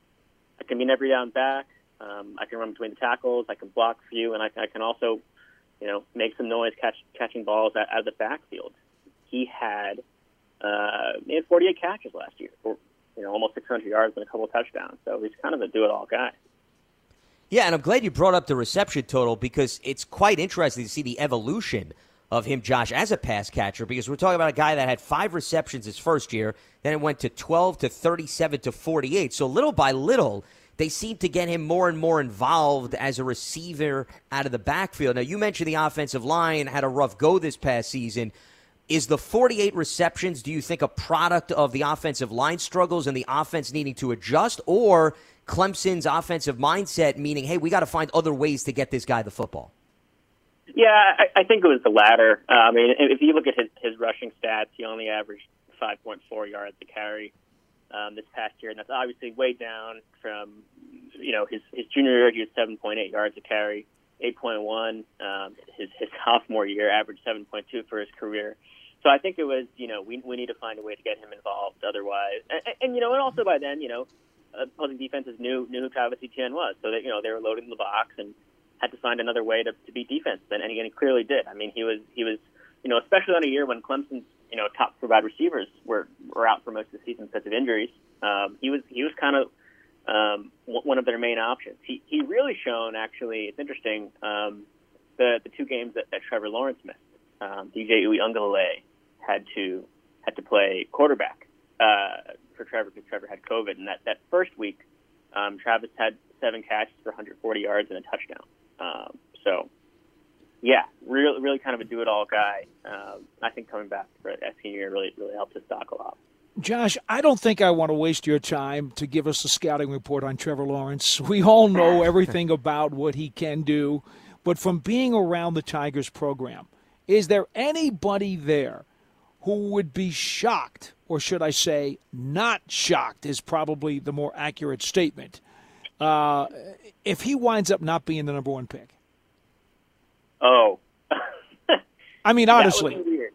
I can be an every down back. Um, I can run between the tackles. I can block for you, and I, I can also, you know, make some noise catch, catching balls out, of the backfield. He had uh, he had 48 catches last year, or, you know, almost 600 yards and a couple of touchdowns. So he's kind of a do-it-all guy. Yeah, and I'm glad you brought up the reception total because it's quite interesting to see the evolution of him, Josh, as a pass catcher. Because we're talking about a guy that had five receptions his first year, then it went to 12 to 37 to 48. So little by little, they seem to get him more and more involved as a receiver out of the backfield. Now, you mentioned the offensive line had a rough go this past season. Is the 48 receptions, do you think, a product of the offensive line struggles and the offense needing to adjust, or Clemson's offensive mindset, meaning, hey, we got to find other ways to get this guy the football? Yeah, I, I think it was the latter. Uh, I mean, if you look at his, his rushing stats, he only averaged 5.4 yards to carry um, this past year, and that's obviously way down from, you know, his, his junior year, he was 7.8 yards to carry. 8.1 um, his his [LAUGHS] sophomore year, averaged 7.2 for his career. So I think it was, you know, we we need to find a way to get him involved. Otherwise, and, and you know, and also by then, you know, opposing defenses knew knew who Travis Etienne was, so that you know they were loading the box and had to find another way to, to beat defense. And, and he clearly did. I mean, he was he was, you know, especially on a year when Clemson's you know top four wide receivers were were out for most of the season because of injuries. Um, he was he was kind of um, one of their main options. He he really shown actually. It's interesting. Um, the the two games that, that Trevor Lawrence missed. Um, DJ Uiagalelei had to had to play quarterback uh, for Trevor because Trevor had COVID, and that that first week, um, Travis had seven catches for 140 yards and a touchdown. Um, so, yeah, really really kind of a do it all guy. Um, I think coming back for that senior year really really helped his stock a lot. Josh, I don't think I want to waste your time to give us a scouting report on Trevor Lawrence. [LAUGHS] We all know [LAUGHS] everything about what he can do, but from being around the Tigers program, is there anybody there who would be shocked, or should I say, not shocked, is probably the more accurate statement, uh, if he winds up not being the number one pick? Oh. [LAUGHS] I mean, honestly. That would be, weird.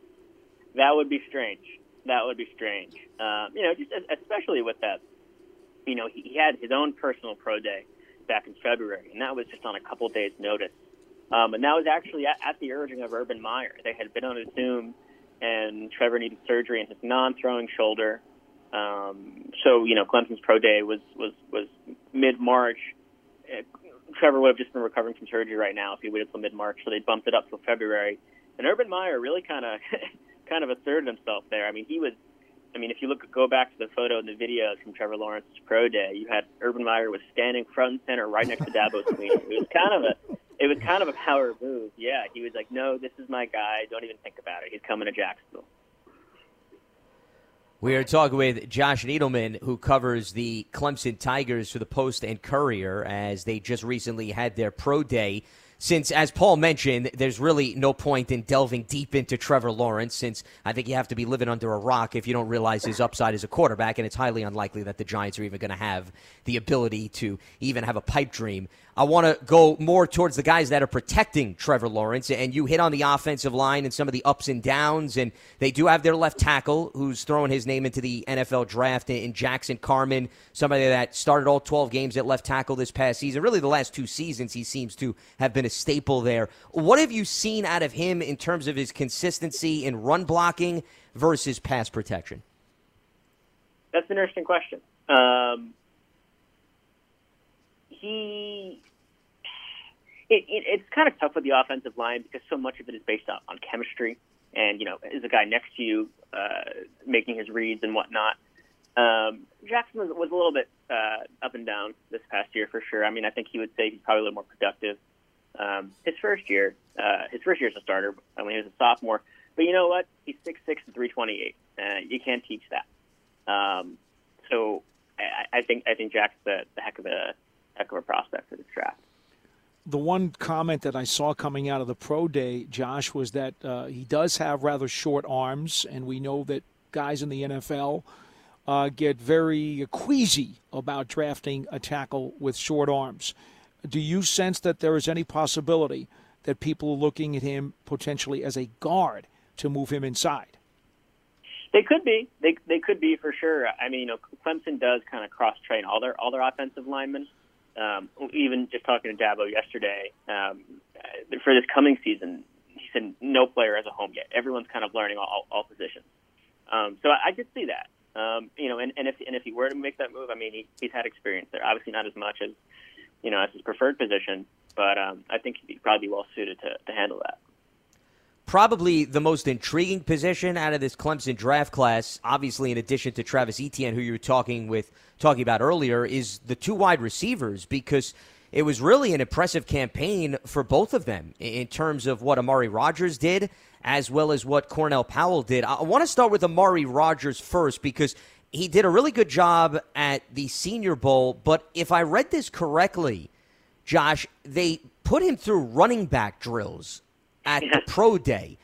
That would be strange. That would be strange. Um, you know, just especially with that. You know, he, he had his own personal pro day back in February, and that was just on a couple days' notice. Um, and that was actually at, at the urging of Urban Meyer. They had been on a Zoom, and Trevor needed surgery in his non-throwing shoulder. Um, so you know, Clemson's pro day was was was mid-March. Uh, Trevor would have just been recovering from surgery right now if he waited till mid-March. So they bumped it up till February. And Urban Meyer really kind of [LAUGHS] kind of asserted himself there. I mean, he was. I mean, if you look, go back to the photo and the videos from Trevor Lawrence's pro day, you had Urban Meyer was standing front and center right next to Dabo [LAUGHS] Swinney. It was kind of a, it was kind of a power move. Yeah, he was like, "No, this is my guy. Don't even think about it. He's coming to Jacksonville." We are talking with Josh Needleman, who covers the Clemson Tigers for the Post and Courier, as they just recently had their pro day since, as Paul mentioned, there's really no point in delving deep into Trevor Lawrence, since I think you have to be living under a rock if you don't realize his upside as a quarterback, and it's highly unlikely that the Giants are even going to have the ability to even have a pipe dream. I want to go more towards the guys that are protecting Trevor Lawrence, and you hit on the offensive line and some of the ups and downs, and they do have their left tackle who's throwing his name into the NFL draft in Jackson Carman, somebody that started all 12 games at left tackle this past season. Really, the last two seasons, he seems to have been a staple there. What have you seen out of him in terms of his consistency in run blocking versus pass protection? That's an interesting question. Um, he, it, it, it's kind of tough with the offensive line because so much of it is based on, on chemistry and you know is a guy next to you uh, making his reads and whatnot. Um, Jackson was, was a little bit uh, up and down this past year for sure. I mean, I think he would say he's probably a little more productive. Um, his first year, uh, his first year as a starter, when he was a sophomore. But you know what? He's six six and three twenty eight. Uh, you can't teach that. Um, so I, I think I think Jack's the, the heck of a heck of a prospect for this draft. the one comment that I saw coming out of the pro day, Josh, was that uh, he does have rather short arms, and we know that guys in the NFL uh, get very queasy about drafting a tackle with short arms. Do you sense that there is any possibility that people are looking at him potentially as a guard to move him inside? They could be. They they could be for sure. I mean, you know, Clemson does kind of cross train all their all their offensive linemen. Um, even just talking to Dabo yesterday, um, for this coming season, he said no player has a home yet. Everyone's kind of learning all, all positions. Um, so I, I could see that. Um, you know, and, and if and if he were to make that move, I mean, he, he's had experience there. Obviously, not as much as you know as his preferred position, but um, I think he'd probably be well suited to, to handle that probably the most intriguing position out of this Clemson draft class, obviously in addition to Travis Etienne, who you were talking with talking about earlier, is the two wide receivers because it was really an impressive campaign for both of them in terms of what Amari Rodgers did as well as what Cornell Powell did. I want to start with Amari Rodgers first because he did a really good job at the Senior Bowl, but if I read this correctly, Josh, they put him through running back drills at the pro day.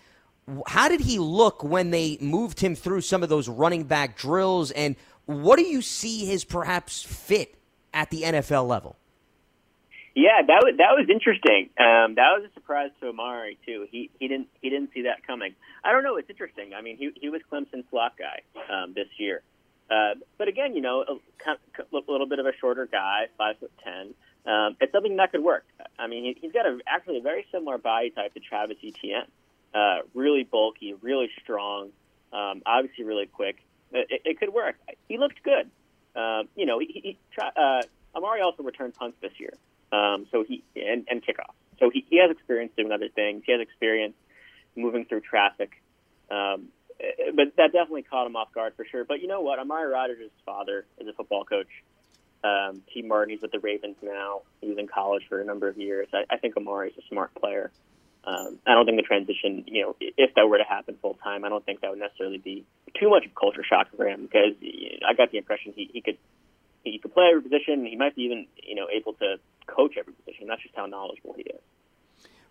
How did he look when they moved him through some of those running back drills? And what do you see his perhaps fit at the NFL level? Yeah, that was that was interesting. Um, that was a surprise to Amari too. He he didn't he didn't see that coming. I don't know. It's interesting. I mean, he he was Clemson slot guy um, this year, uh, but again, you know, a, a little bit of a shorter guy, five foot ten. Um, it's something that could work. I mean, he, he's got a, actually a very similar body type to Travis Etienne. Uh, really bulky, really strong, um, obviously really quick. It, it could work. He looked good. Um, you know, he, he uh, Amari also returned punts this year, um, so he and, and kickoff. So he, he has experience doing other things. He has experience moving through traffic. Um, but that definitely caught him off guard for sure. But you know what? Amari Rodgers' father is a football coach. Um, Tee Martin, he's with the Ravens now. He was in college for a number of years. I, I think Amari's a smart player. Um, I don't think the transition, you know, if that were to happen full time, I don't think that would necessarily be too much of a culture shock for him because I got the impression he, he could he could play every position. He might be even, you know, able to coach every position. That's just how knowledgeable he is.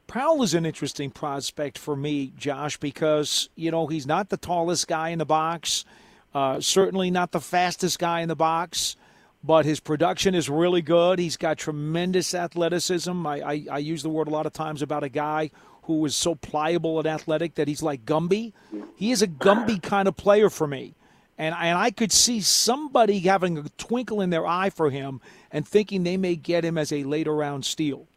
Powell is an interesting prospect for me, Josh, because you know he's not the tallest guy in the box, uh, certainly not the fastest guy in the box but his production is really good. He's got tremendous athleticism. I, I, I, use the word a lot of times about a guy who is so pliable and athletic that he's like Gumby. He is a Gumby kind of player for me. And, and I could see somebody having a twinkle in their eye for him and thinking they may get him as a later round steal.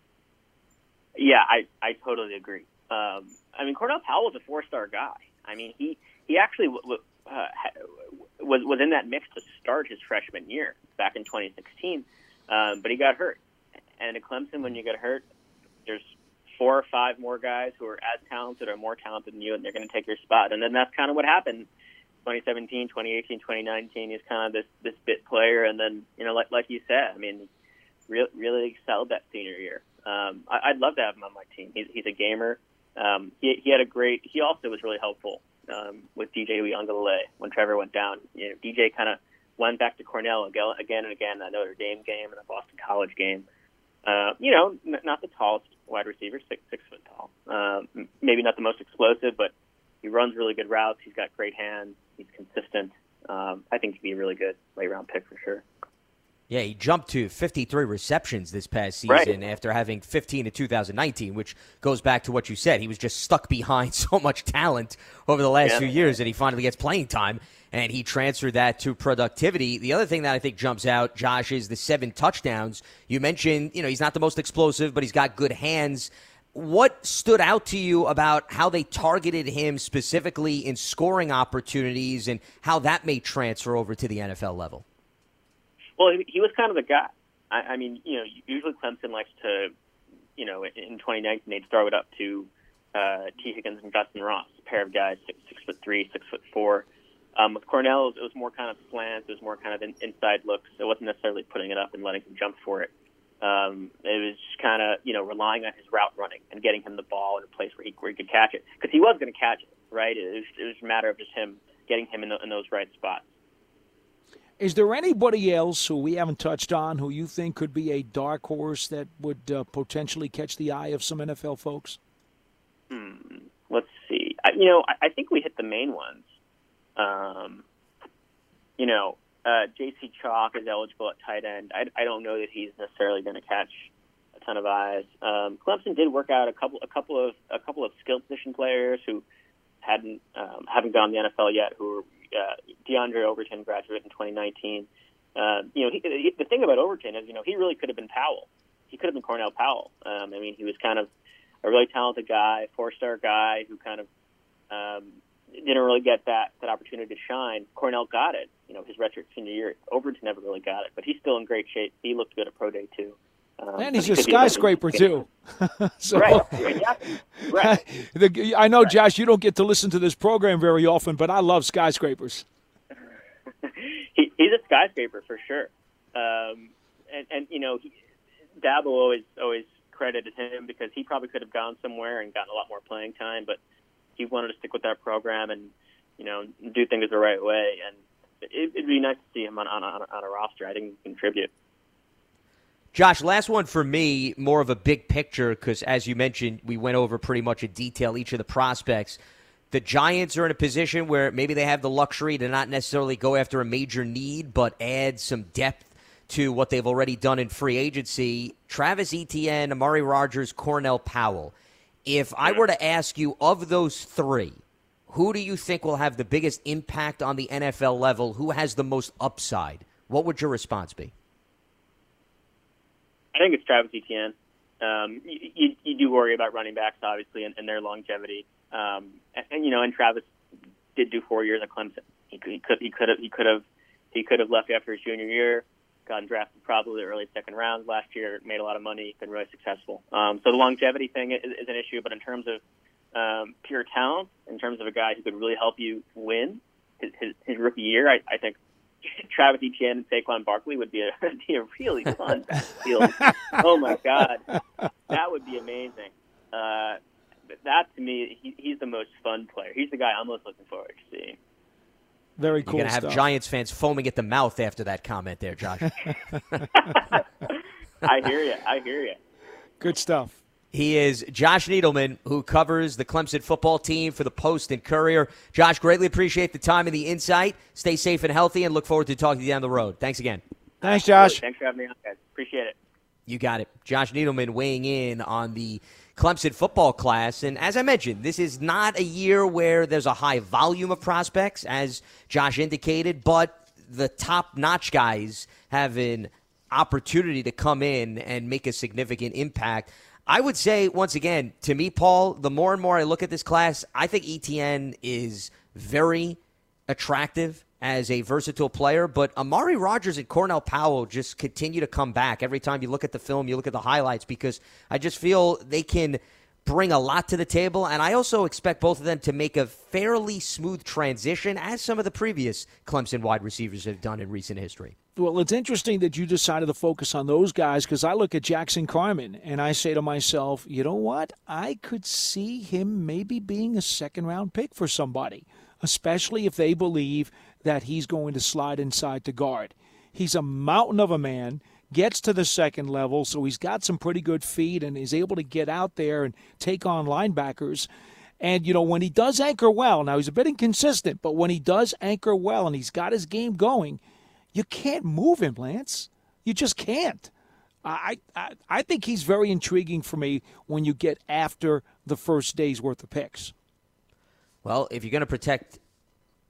Yeah, I, I totally agree. Um, I mean, Cornell Powell was a four star guy. I mean, he, he actually uh, was was in that mix to start his freshman year back in 2016, um, but he got hurt. And at Clemson, when you get hurt, there's four or five more guys who are as talented or more talented than you, and they're going to take your spot. And then that's kind of what happened. 2017, 2018, 2019, he's kind of this this bit player, and then you know, like like you said, I mean, really really excelled that senior year. Um, I, I'd love to have him on my team. He's he's a gamer. Um, he he had a great. He also was really helpful um, with DJ Uiagalelei when Trevor went down. You know, DJ kind of went back to Cornell again, again and again, that Notre Dame game and the Boston College game. Uh, you know, n- not the tallest wide receiver, six six foot tall. Um, maybe not the most explosive, but he runs really good routes. He's got great hands. He's consistent. Um, I think he'd be a really good late round pick for sure. Yeah, he jumped to 53 receptions this past season right. after having 15 in 2019, which goes back to what you said. He was just stuck [LAUGHS] behind so much talent over the last yeah. few years that he finally gets playing time, and he transferred that to productivity. The other thing that I think jumps out, Josh, is the seven touchdowns. You mentioned, you know, he's not the most explosive, but he's got good hands. What stood out to you about how they targeted him specifically in scoring opportunities and how that may transfer over to the NFL level? Well, he, was kind of the guy. I, I mean, you know, usually Clemson likes to, you know, in 2019 they'd throw it up to uh, Tee Higgins and Justin Ross, a pair of guys six, six foot three, six foot four. Um, with Cornell, it was more kind of slants. It was more kind of in, inside looks. It wasn't necessarily putting it up and letting him jump for it. Um, it was just kind of you know relying on his route running and getting him the ball in a place where he where he could catch it because he was going to catch it. Right? It was, it was a matter of just him getting him in, the, in those right spots. Is there anybody else who we haven't touched on who you think could be a dark horse that would uh, potentially catch the eye of some NFL folks? Hmm. Let's see. I, you know, I, I think we hit the main ones. Um, you know, uh, J.C. Chalk is eligible at tight end. I, I don't know that he's necessarily going to catch a ton of eyes. Um, Clemson did work out a couple, a couple of, a couple of skill position players who hadn't um, haven't gone to the NFL yet. Who were uh, Diondre Overton graduate in 2019. Uh, you know, he, he, the thing about Overton is, you know, he really could have been Powell. He could have been Cornell Powell. Um, I mean, he was kind of a really talented guy, four-star guy who kind of um, didn't really get that that opportunity to shine. Cornell got it. You know, his redshirt senior year. Overton never really got it, but he's still in great shape. He looked good at pro day too. Um, and he's a [LAUGHS] skyscraper too. [LAUGHS] so, right. Exactly. right. [LAUGHS] the, I know, Josh, you don't get to listen to this program very often, but I love skyscrapers. he, he's a skyscraper for sure. Um, and, and you know, he, Dabo always always credited him because he probably could have gone somewhere and gotten a lot more playing time, but he wanted to stick with that program and you know do things the right way. And it, it'd be nice to see him on on, on, on a roster. I think he can contribute. Josh, last one for me, more of a big picture because, as you mentioned, we went over pretty much in detail each of the prospects. The Giants are in a position where maybe they have the luxury to not necessarily go after a major need, but add some depth to what they've already done in free agency. Travis Etienne, Amari Rodgers, Cornell Powell. If I were to ask you of those three, who do you think will have the biggest impact on the NFL level? Who has the most upside? What would your response be? I think it's Travis Etienne. Um, you, you, you do worry about running backs, obviously, and, and their longevity. Um, and, and you know, and Travis did do four years at Clemson. He could, he could, he could have, he could have, he could have left after his junior year, gotten drafted probably early second round last year, made a lot of money, been really successful. Um, so the longevity thing is, is an issue, but in terms of um, pure talent, in terms of a guy who could really help you win his, his, his rookie year, I, I think [LAUGHS] Travis Etienne and Saquon Barkley would be a, [LAUGHS] be a really fun backfield. oh my god, that would be amazing. Uh, that to me, he, he's the most fun player. He's the guy I'm most looking forward to seeing. Very cool. You're gonna have stuff. Giants fans foaming at the mouth after that comment, there, Josh. [LAUGHS] I hear you. I hear you. Good stuff. He is Josh Needleman, who covers the Clemson football team for the Post and Courier. Josh, greatly appreciate the time and the insight. Stay safe and healthy, and look forward to talking to you down the road. Thanks again. Thanks, Josh. Thanks for having me on, guys. Appreciate it. You got it. Josh Needleman weighing in on the Clemson football class. And as I mentioned, this is not a year where there's a high volume of prospects, as Josh indicated, but the top notch guys have an opportunity to come in and make a significant impact. I would say, once again, to me, Paul, the more and more I look at this class, I think Etienne is very attractive as a versatile player, but Amari Rodgers and Cornell Powell just continue to come back every time you look at the film, you look at the highlights, because I just feel they can bring a lot to the table, and I also expect both of them to make a fairly smooth transition, as some of the previous Clemson wide receivers have done in recent history. Well, it's interesting that you decided to focus on those guys because I look at Jackson Carman and I say to myself, you know what? I could see him maybe being a second round pick for somebody, especially if they believe that he's going to slide inside to guard. He's a mountain of a man, gets to the second level, so he's got some pretty good feet and is able to get out there and take on linebackers. And, you know, when he does anchor well, now he's a bit inconsistent, but when he does anchor well and he's got his game going, you can't move him, Lance. You just can't. I, I, I think he's very intriguing for me when you get after the first day's worth of picks. Well, if you're going to protect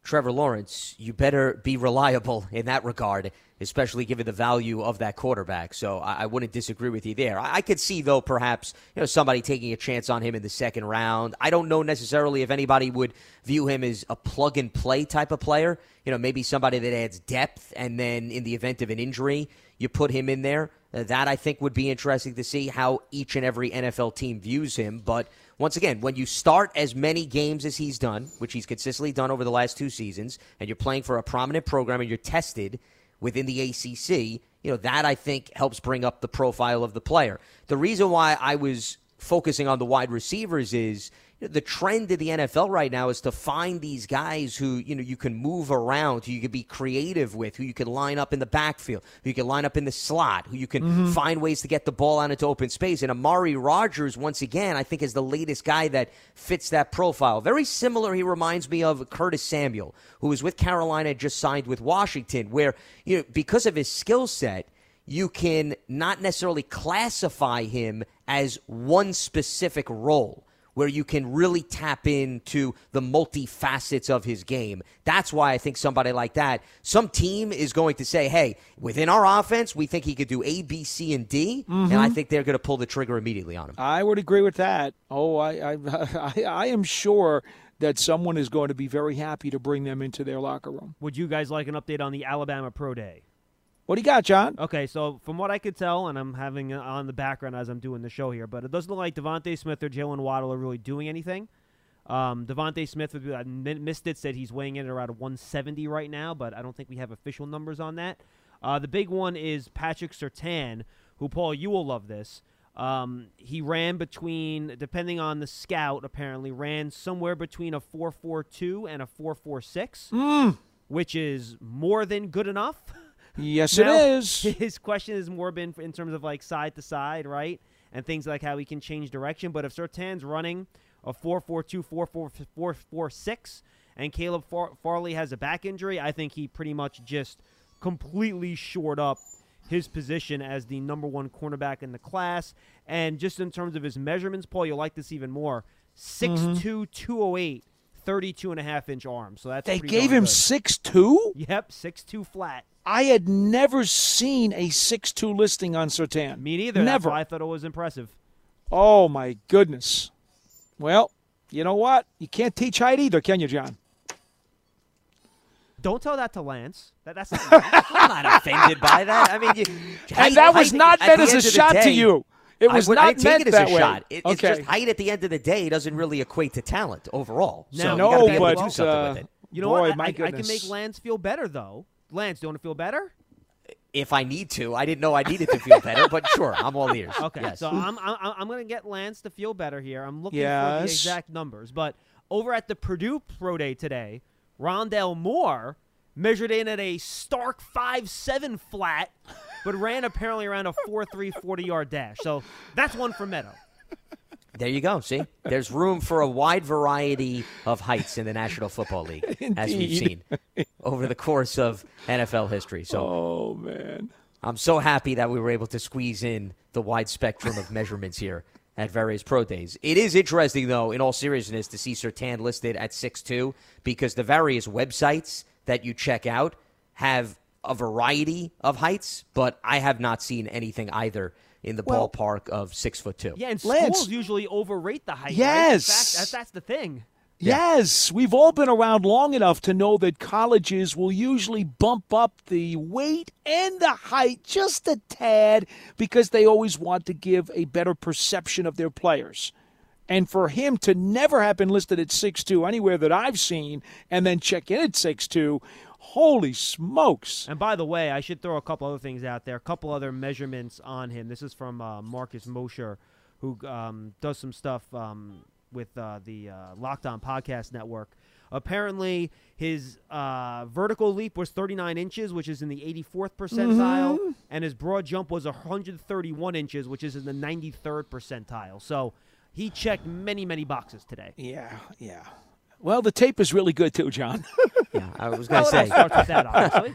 Trevor Lawrence, you better be reliable in that regard, especially given the value of that quarterback. So I, I wouldn't disagree with you there. I, I, could see though perhaps you know somebody taking a chance on him in the second round. I don't know necessarily if anybody would view him as a plug and play type of player. You know, maybe somebody that adds depth, and then in the event of an injury, you put him in there. Uh, that I think would be interesting to see how each and every NFL team views him, but once again, when you start as many games as he's done, which he's consistently done over the last two seasons, and you're playing for a prominent program and you're tested within the ACC, you know, that I think helps bring up the profile of the player. The reason why I was focusing on the wide receivers is, the trend in the NFL right now is to find these guys who you know you can move around, who you can be creative with, who you can line up in the backfield, who you can line up in the slot, who you can Mm-hmm. find ways to get the ball out into open space. And Amari Rodgers, once again, I think is the latest guy that fits that profile. Very similar, he reminds me of Curtis Samuel, who was with Carolina, just signed with Washington, where you know because of his skill set you can not necessarily classify him as one specific role where you can really tap into the multifacets of his game. That's why I think somebody like that, some team is going to say, hey, within our offense, we think he could do A, B, C, and D, and I Mhm. think they're going to pull the trigger immediately on him. I would agree with that. Oh, I, I, [LAUGHS] I, I am sure that someone is going to be very happy to bring them into their locker room. Would you guys like an update on the Alabama Pro Day? What do you got, John? Okay, so from what I could tell, and I'm having on the background as I'm doing the show here, but it doesn't look like DeVonta Smith or Jaylen Waddle are really doing anything. Um, DeVonta Smith, I missed it, said he's weighing in at around 170 right now, but I don't think we have official numbers on that. Uh, the big one is Patrick Surtain, who, Paul, you will love this. Um, he ran between, depending on the scout, apparently ran somewhere between a 4.42 and a 4.46, Mm. which is more than good enough. [LAUGHS] Yes, Now, it is. [LAUGHS] His question has more been in terms of like side to side, right? And things like how he can change direction. But if Surtain's running a 4 4 2 4 4 4 4 6 and Caleb Far- Farley has a back injury, I think he pretty much just completely shored up his position as the number one cornerback in the class. And just in terms of his measurements, Paul, you'll like this even more mm-hmm. 6'2, 208, 32 and a half inch arms. So that's They gave him good. six two. Yep, six two flat. I had never seen a six two listing on Surtain. Me neither. Never. I thought it was impressive. Oh my goodness. Well, you know what? You can't teach height either, can you, John? Don't tell that to Lance. That, that's not [LAUGHS] I'm not offended by that. I mean, you, and that was not meant as a end of the shot to you. It was I, would- not I didn't meant it as that a way. shot. It, It's Okay. just height at the end of the day doesn't really equate to talent overall. so No, you No, be able to but, do something uh, with it. You know Boy, what? I, my I, I can make Lance feel better, though. Lance, do you want to feel better? If I need to, I didn't know I needed to feel better, but sure, I'm all ears. [LAUGHS] Okay, Yes. so I'm I'm, I'm going to get Lance to feel better here. I'm looking for the exact numbers, but over at the Purdue Pro Day today, Rondale Moore measured in at a stark five seven flat, but ran apparently around a four three 40 yard dash. So that's one for Medow. There you go. See, there's room for a wide variety of heights in the National Football League, as we've seen over the course of NFL history. So, Oh man. I'm so happy that we were able to squeeze in the wide spectrum of measurements here at various pro days. It is interesting, though, in all seriousness, to see Surtain listed at 6'2 because the various websites that you check out have a variety of heights, but I have not seen anything either in the Well- ballpark of six foot two. Yeah, and Lance- schools usually overrate the height. right? Yes. fact, that's, that's the thing. Yes, we've all been around long enough to know that colleges will usually bump up the weight and the height just a tad because they always want to give a better perception of their players. And for him to never have been listed at 6'2 anywhere that I've seen and then check in at 6'2, holy smokes. And by the way, I should throw a couple other things out there. A couple other measurements on him. This is from uh, Marcus Mosher, who um, does some stuff um, with uh, the uh, Locked On Podcast Network. Apparently, his uh, vertical leap was 39 inches, which is in the 84th percentile, Mm-hmm. and his broad jump was 131 inches, which is in the 93rd percentile. So he checked many, many boxes today. Yeah, yeah. Well, the tape is really good too, John. [LAUGHS] Yeah, I was going to say. starts with that, obviously.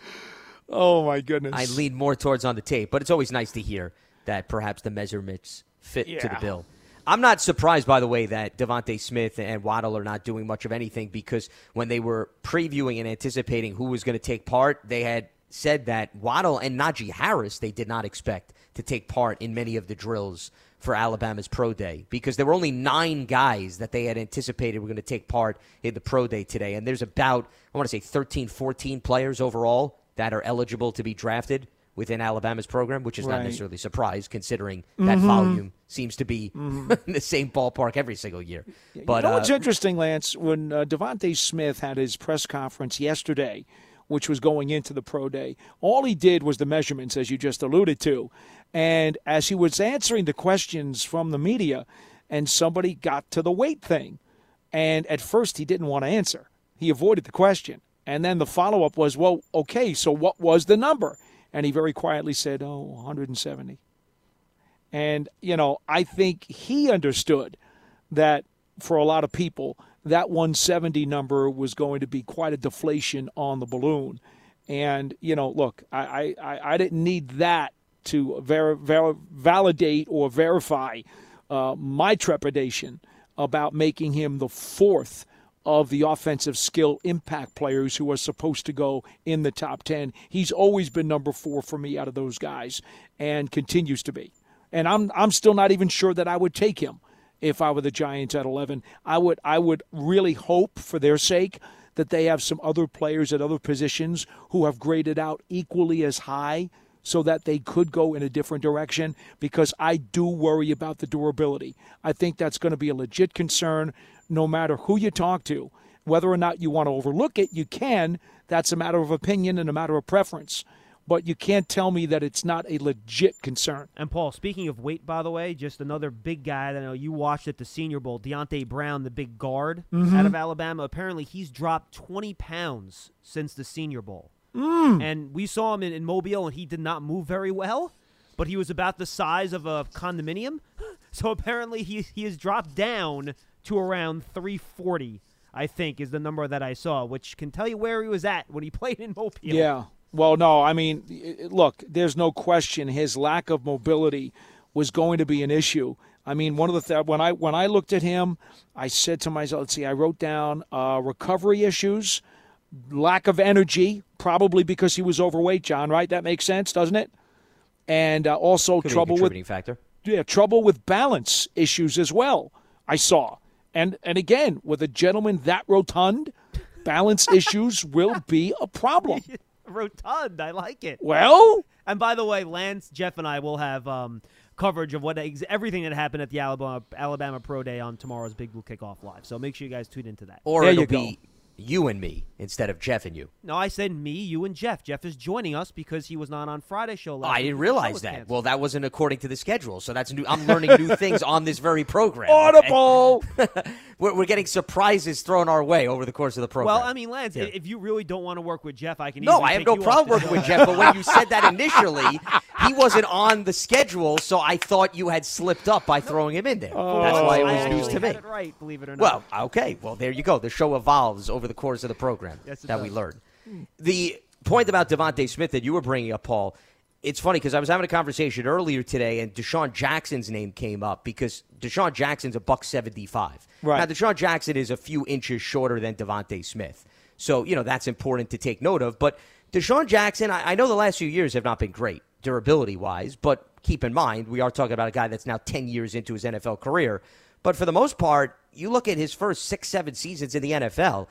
[LAUGHS] oh my goodness. I lean more towards on the tape, but it's always nice to hear that perhaps the measurements fit to the bill. I'm not surprised, by the way, that DeVonta Smith and Waddle are not doing much of anything because when they were previewing and anticipating who was going to take part, they had said that Waddle and Najee Harris they did not expect to take part in many of the drills for Alabama's pro day because there were only nine guys that they had anticipated were going to take part in the pro day today. And there's about, I want to say 13, 14 players overall that are eligible to be drafted within Alabama's program, which is not necessarily a surprise considering that volume seems to be in [LAUGHS] the same ballpark every single year. But you know what's uh, interesting, Lance? When uh, DeVonta Smith had his press conference yesterday, which was going into the pro day, all he did was the measurements, as you just alluded to. And as he was answering the questions from the media, and somebody got to the weight thing. And at first, he didn't want to answer. He avoided the question. And then the follow up was, well, okay, so what was the number? And he very quietly said, oh, 170. And, you know, I think he understood that for a lot of people, that 170 number was going to be quite a deflation on the balloon. And, you know, look, I, I, I didn't need that to ver- ver- validate or verify uh, my trepidation about making him the fourth of the offensive skill impact players who are supposed to go in the top 10. He's always been number four for me out of those guys and continues to be. And I'm, I'm still not even sure that I would take him if I were the Giants at 11. I would, I would really hope for their sake that they have some other players at other positions who have graded out equally as high so that they could go in a different direction because I do worry about the durability. I think that's going to be a legit concern no matter who you talk to. Whether or not you want to overlook it, you can. That's a matter of opinion and a matter of preference. But you can't tell me that it's not a legit concern. And Paul, speaking of weight, by the way, just another big guy that I know you watched at the Senior Bowl, Deonte Brown, the big guard Mhm. out of Alabama. Apparently, he's dropped 20 pounds since the Senior Bowl. Mm. And we saw him in, in Mobile, and he did not move very well, but he was about the size of a condominium. [LAUGHS] So apparently, he, he has dropped down to around 340, I think, is the number that I saw, which can tell you where he was at when he [LAUGHS] played in Mobile. Yeah. Well, no, I mean, look, there's no question his lack of mobility was going to be an issue. I mean, one of the th- when I when I looked at him, I said to myself, let's see, I wrote down uh, recovery issues, lack of energy, probably because he was overweight. John, right? That makes sense, doesn't it? And uh, also Could trouble with contributing factor. yeah, trouble with balance issues as well. I saw, and and again with a gentleman that rotund, balance [LAUGHS] issues will be a problem. [LAUGHS] Rotund, I like it. Well, and by the way, Lance, Jeff, and I will have um, coverage of what everything that happened at the Alabama Alabama Pro Day on tomorrow's Big Blue Kickoff Live. So make sure you guys tune into that. Or it'll be you and me instead of Jeff and you. No, I said me, you, and Jeff. Jeff is joining us because he was not on Friday's show last I didn't realize that. canceled. Well, that wasn't according to the schedule, so that's new. I'm learning new [LAUGHS] things on this very program. Audible. [LAUGHS] we're, we're getting surprises thrown our way over the course of the program. Well, I mean, Lance, Yeah. if you really don't want to work with Jeff, I can. No, I have no problem working with [LAUGHS] Jeff, but when you said that initially, he wasn't on the schedule, so I thought you had slipped up by throwing him in there. That's oh, why it I was news to me. right, believe it or not. Well, okay. Well, there you go. The show evolves over the course of the program Yes, that we does. learn. The point about DeVonta Smith that you were bringing up, Paul, it's funny because I was having a conversation earlier today, and DeSean Jackson's name came up because DeSean Jackson's a buck seventy-five. Right. Now, DeSean Jackson is a few inches shorter than DeVonta Smith, so you know that's important to take note of. But DeSean Jackson, I, I know the last few years have not been great durability-wise, but keep in mind we are talking about a guy that's now ten years into his NFL career. But for the most part, you look at his first six, seven seasons in the NFL.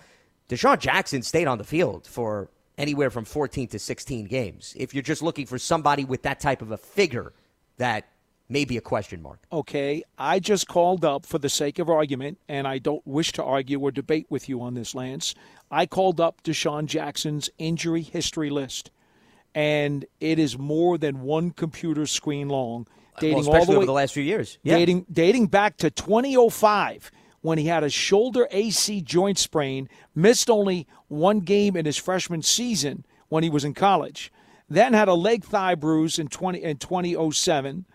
DeSean Jackson stayed on the field for anywhere from 14 to 16 games. If you're just looking for somebody with that type of a figure, that may be a question mark. Okay, I just called up for the sake of argument, and I don't wish to argue or debate with you on this, Lance. I called up DeSean Jackson's injury history list, and it is more than one computer screen long, dating well, all the way over the last few years. Yeah. dating dating back to 2005 when he had a shoulder AC joint sprain, missed only one game in his freshman season when he was in college. Then had a leg thigh bruise in 20 in 2007.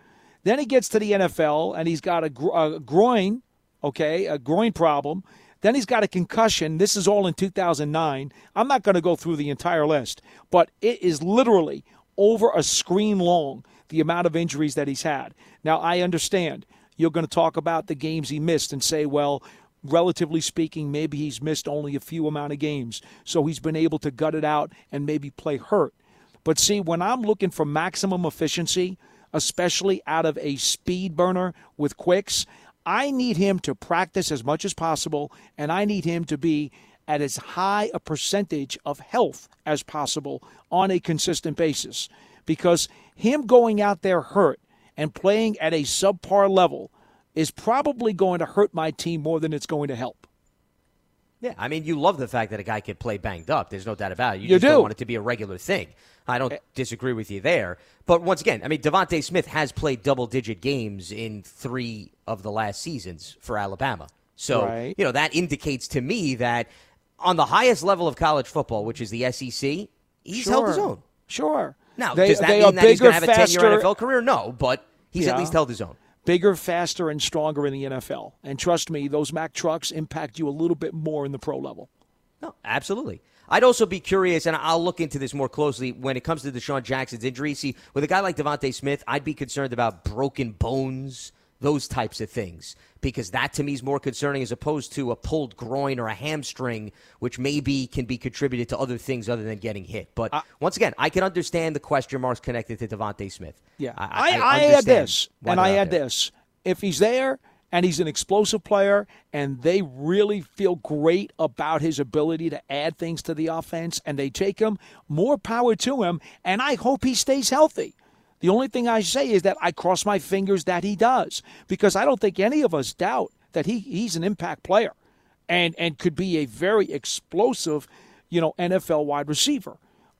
Then he gets to the NFL and he's got a, gro- a groin, okay, a groin problem. Then he's got a concussion. This is all in 2009. I'm not going to go through the entire list, but it is literally over a screen long the amount of injuries that he's had. Now, I understand you're going to talk about the games he missed and say, well, relatively speaking, maybe he's missed only a few amount of games, so he's been able to gut it out and maybe play hurt. But see, when I'm looking for maximum efficiency, especially out of a speed burner with quicks, I need him to practice as much as possible, and I need him to be at as high a percentage of health as possible on a consistent basis. Because him going out there hurt and playing at a subpar level is probably going to hurt my team more than it's going to help. Yeah, I mean, you love the fact that a guy can play banged up. There's no doubt about it. You, You just don't want it to be a regular thing. I don't eh. disagree with you there. But once again, I mean, DeVonta Smith has played double digit games in three of the last seasons for Alabama. So, Right. you know, that indicates to me that on the highest level of college football, which is the SEC, he's held his own. Sure. Now, They- does that they mean that he's going to bigger, have a 10 year NFL career? No, but he's at least held his own. bigger, faster, and stronger in the NFL. And trust me, those Mack trucks impact you a little bit more in the pro level. No, absolutely. I'd also be curious, and I'll look into this more closely when it comes to DeSean Jackson's injury. See, with a guy like DeVonta Smith, I'd be concerned about broken bones, those types of things, because that to me is more concerning as opposed to a pulled groin or a hamstring, which maybe can be contributed to other things other than getting hit. But once again, I can understand the question marks connected to DeVonta Smith. Yeah, I, I, I, add this, and I add there. this: if he's there and he's an explosive player, and they really feel great about his ability to add things to the offense, and they take him, more power to him. And I hope he stays healthy. The only thing I say is that I cross my fingers that he does, because I don't think any of us doubt that he, he's an impact player, and and could be a very explosive, you know, NFL wide receiver.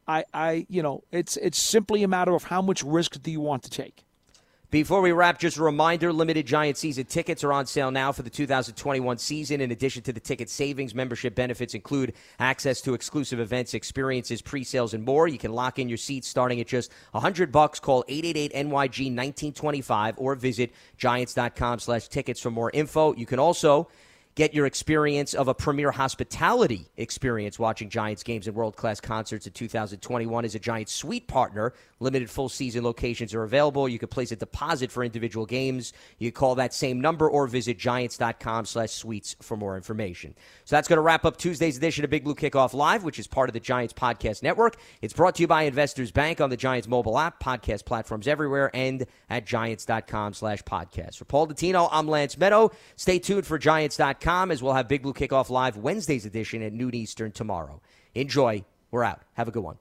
I, I, you know, it's it's simply a matter of how much risk do you want to take. Before we wrap, just a reminder limited Giant season tickets are on sale now for the 2021 season. In addition to the ticket savings, membership benefits include access to exclusive events, experiences, pre sales, and more. You can lock in your seats starting at just 100 bucks. Call 888 NYG 1925 or visit giants.com slash tickets for more info. You can also Get your experience of a premier hospitality experience watching Giants games and world class concerts in 2021 as a Giants suite partner. Limited full season locations are available. You can place a deposit for individual games. You call that same number or visit giants.com slash suites for more information. So that's going to wrap up Tuesday's edition of Big Blue Kickoff Live, which is part of the Giants Podcast Network. It's brought to you by Investors Bank on the Giants mobile app, podcast platforms everywhere, and at giants.com slash podcast. For Paul Dottino, I'm Lance Medow. Stay tuned for giants.com as we'll have Big Blue Kickoff Live Wednesday's edition at noon Eastern tomorrow. Enjoy. We're out. Have a good one.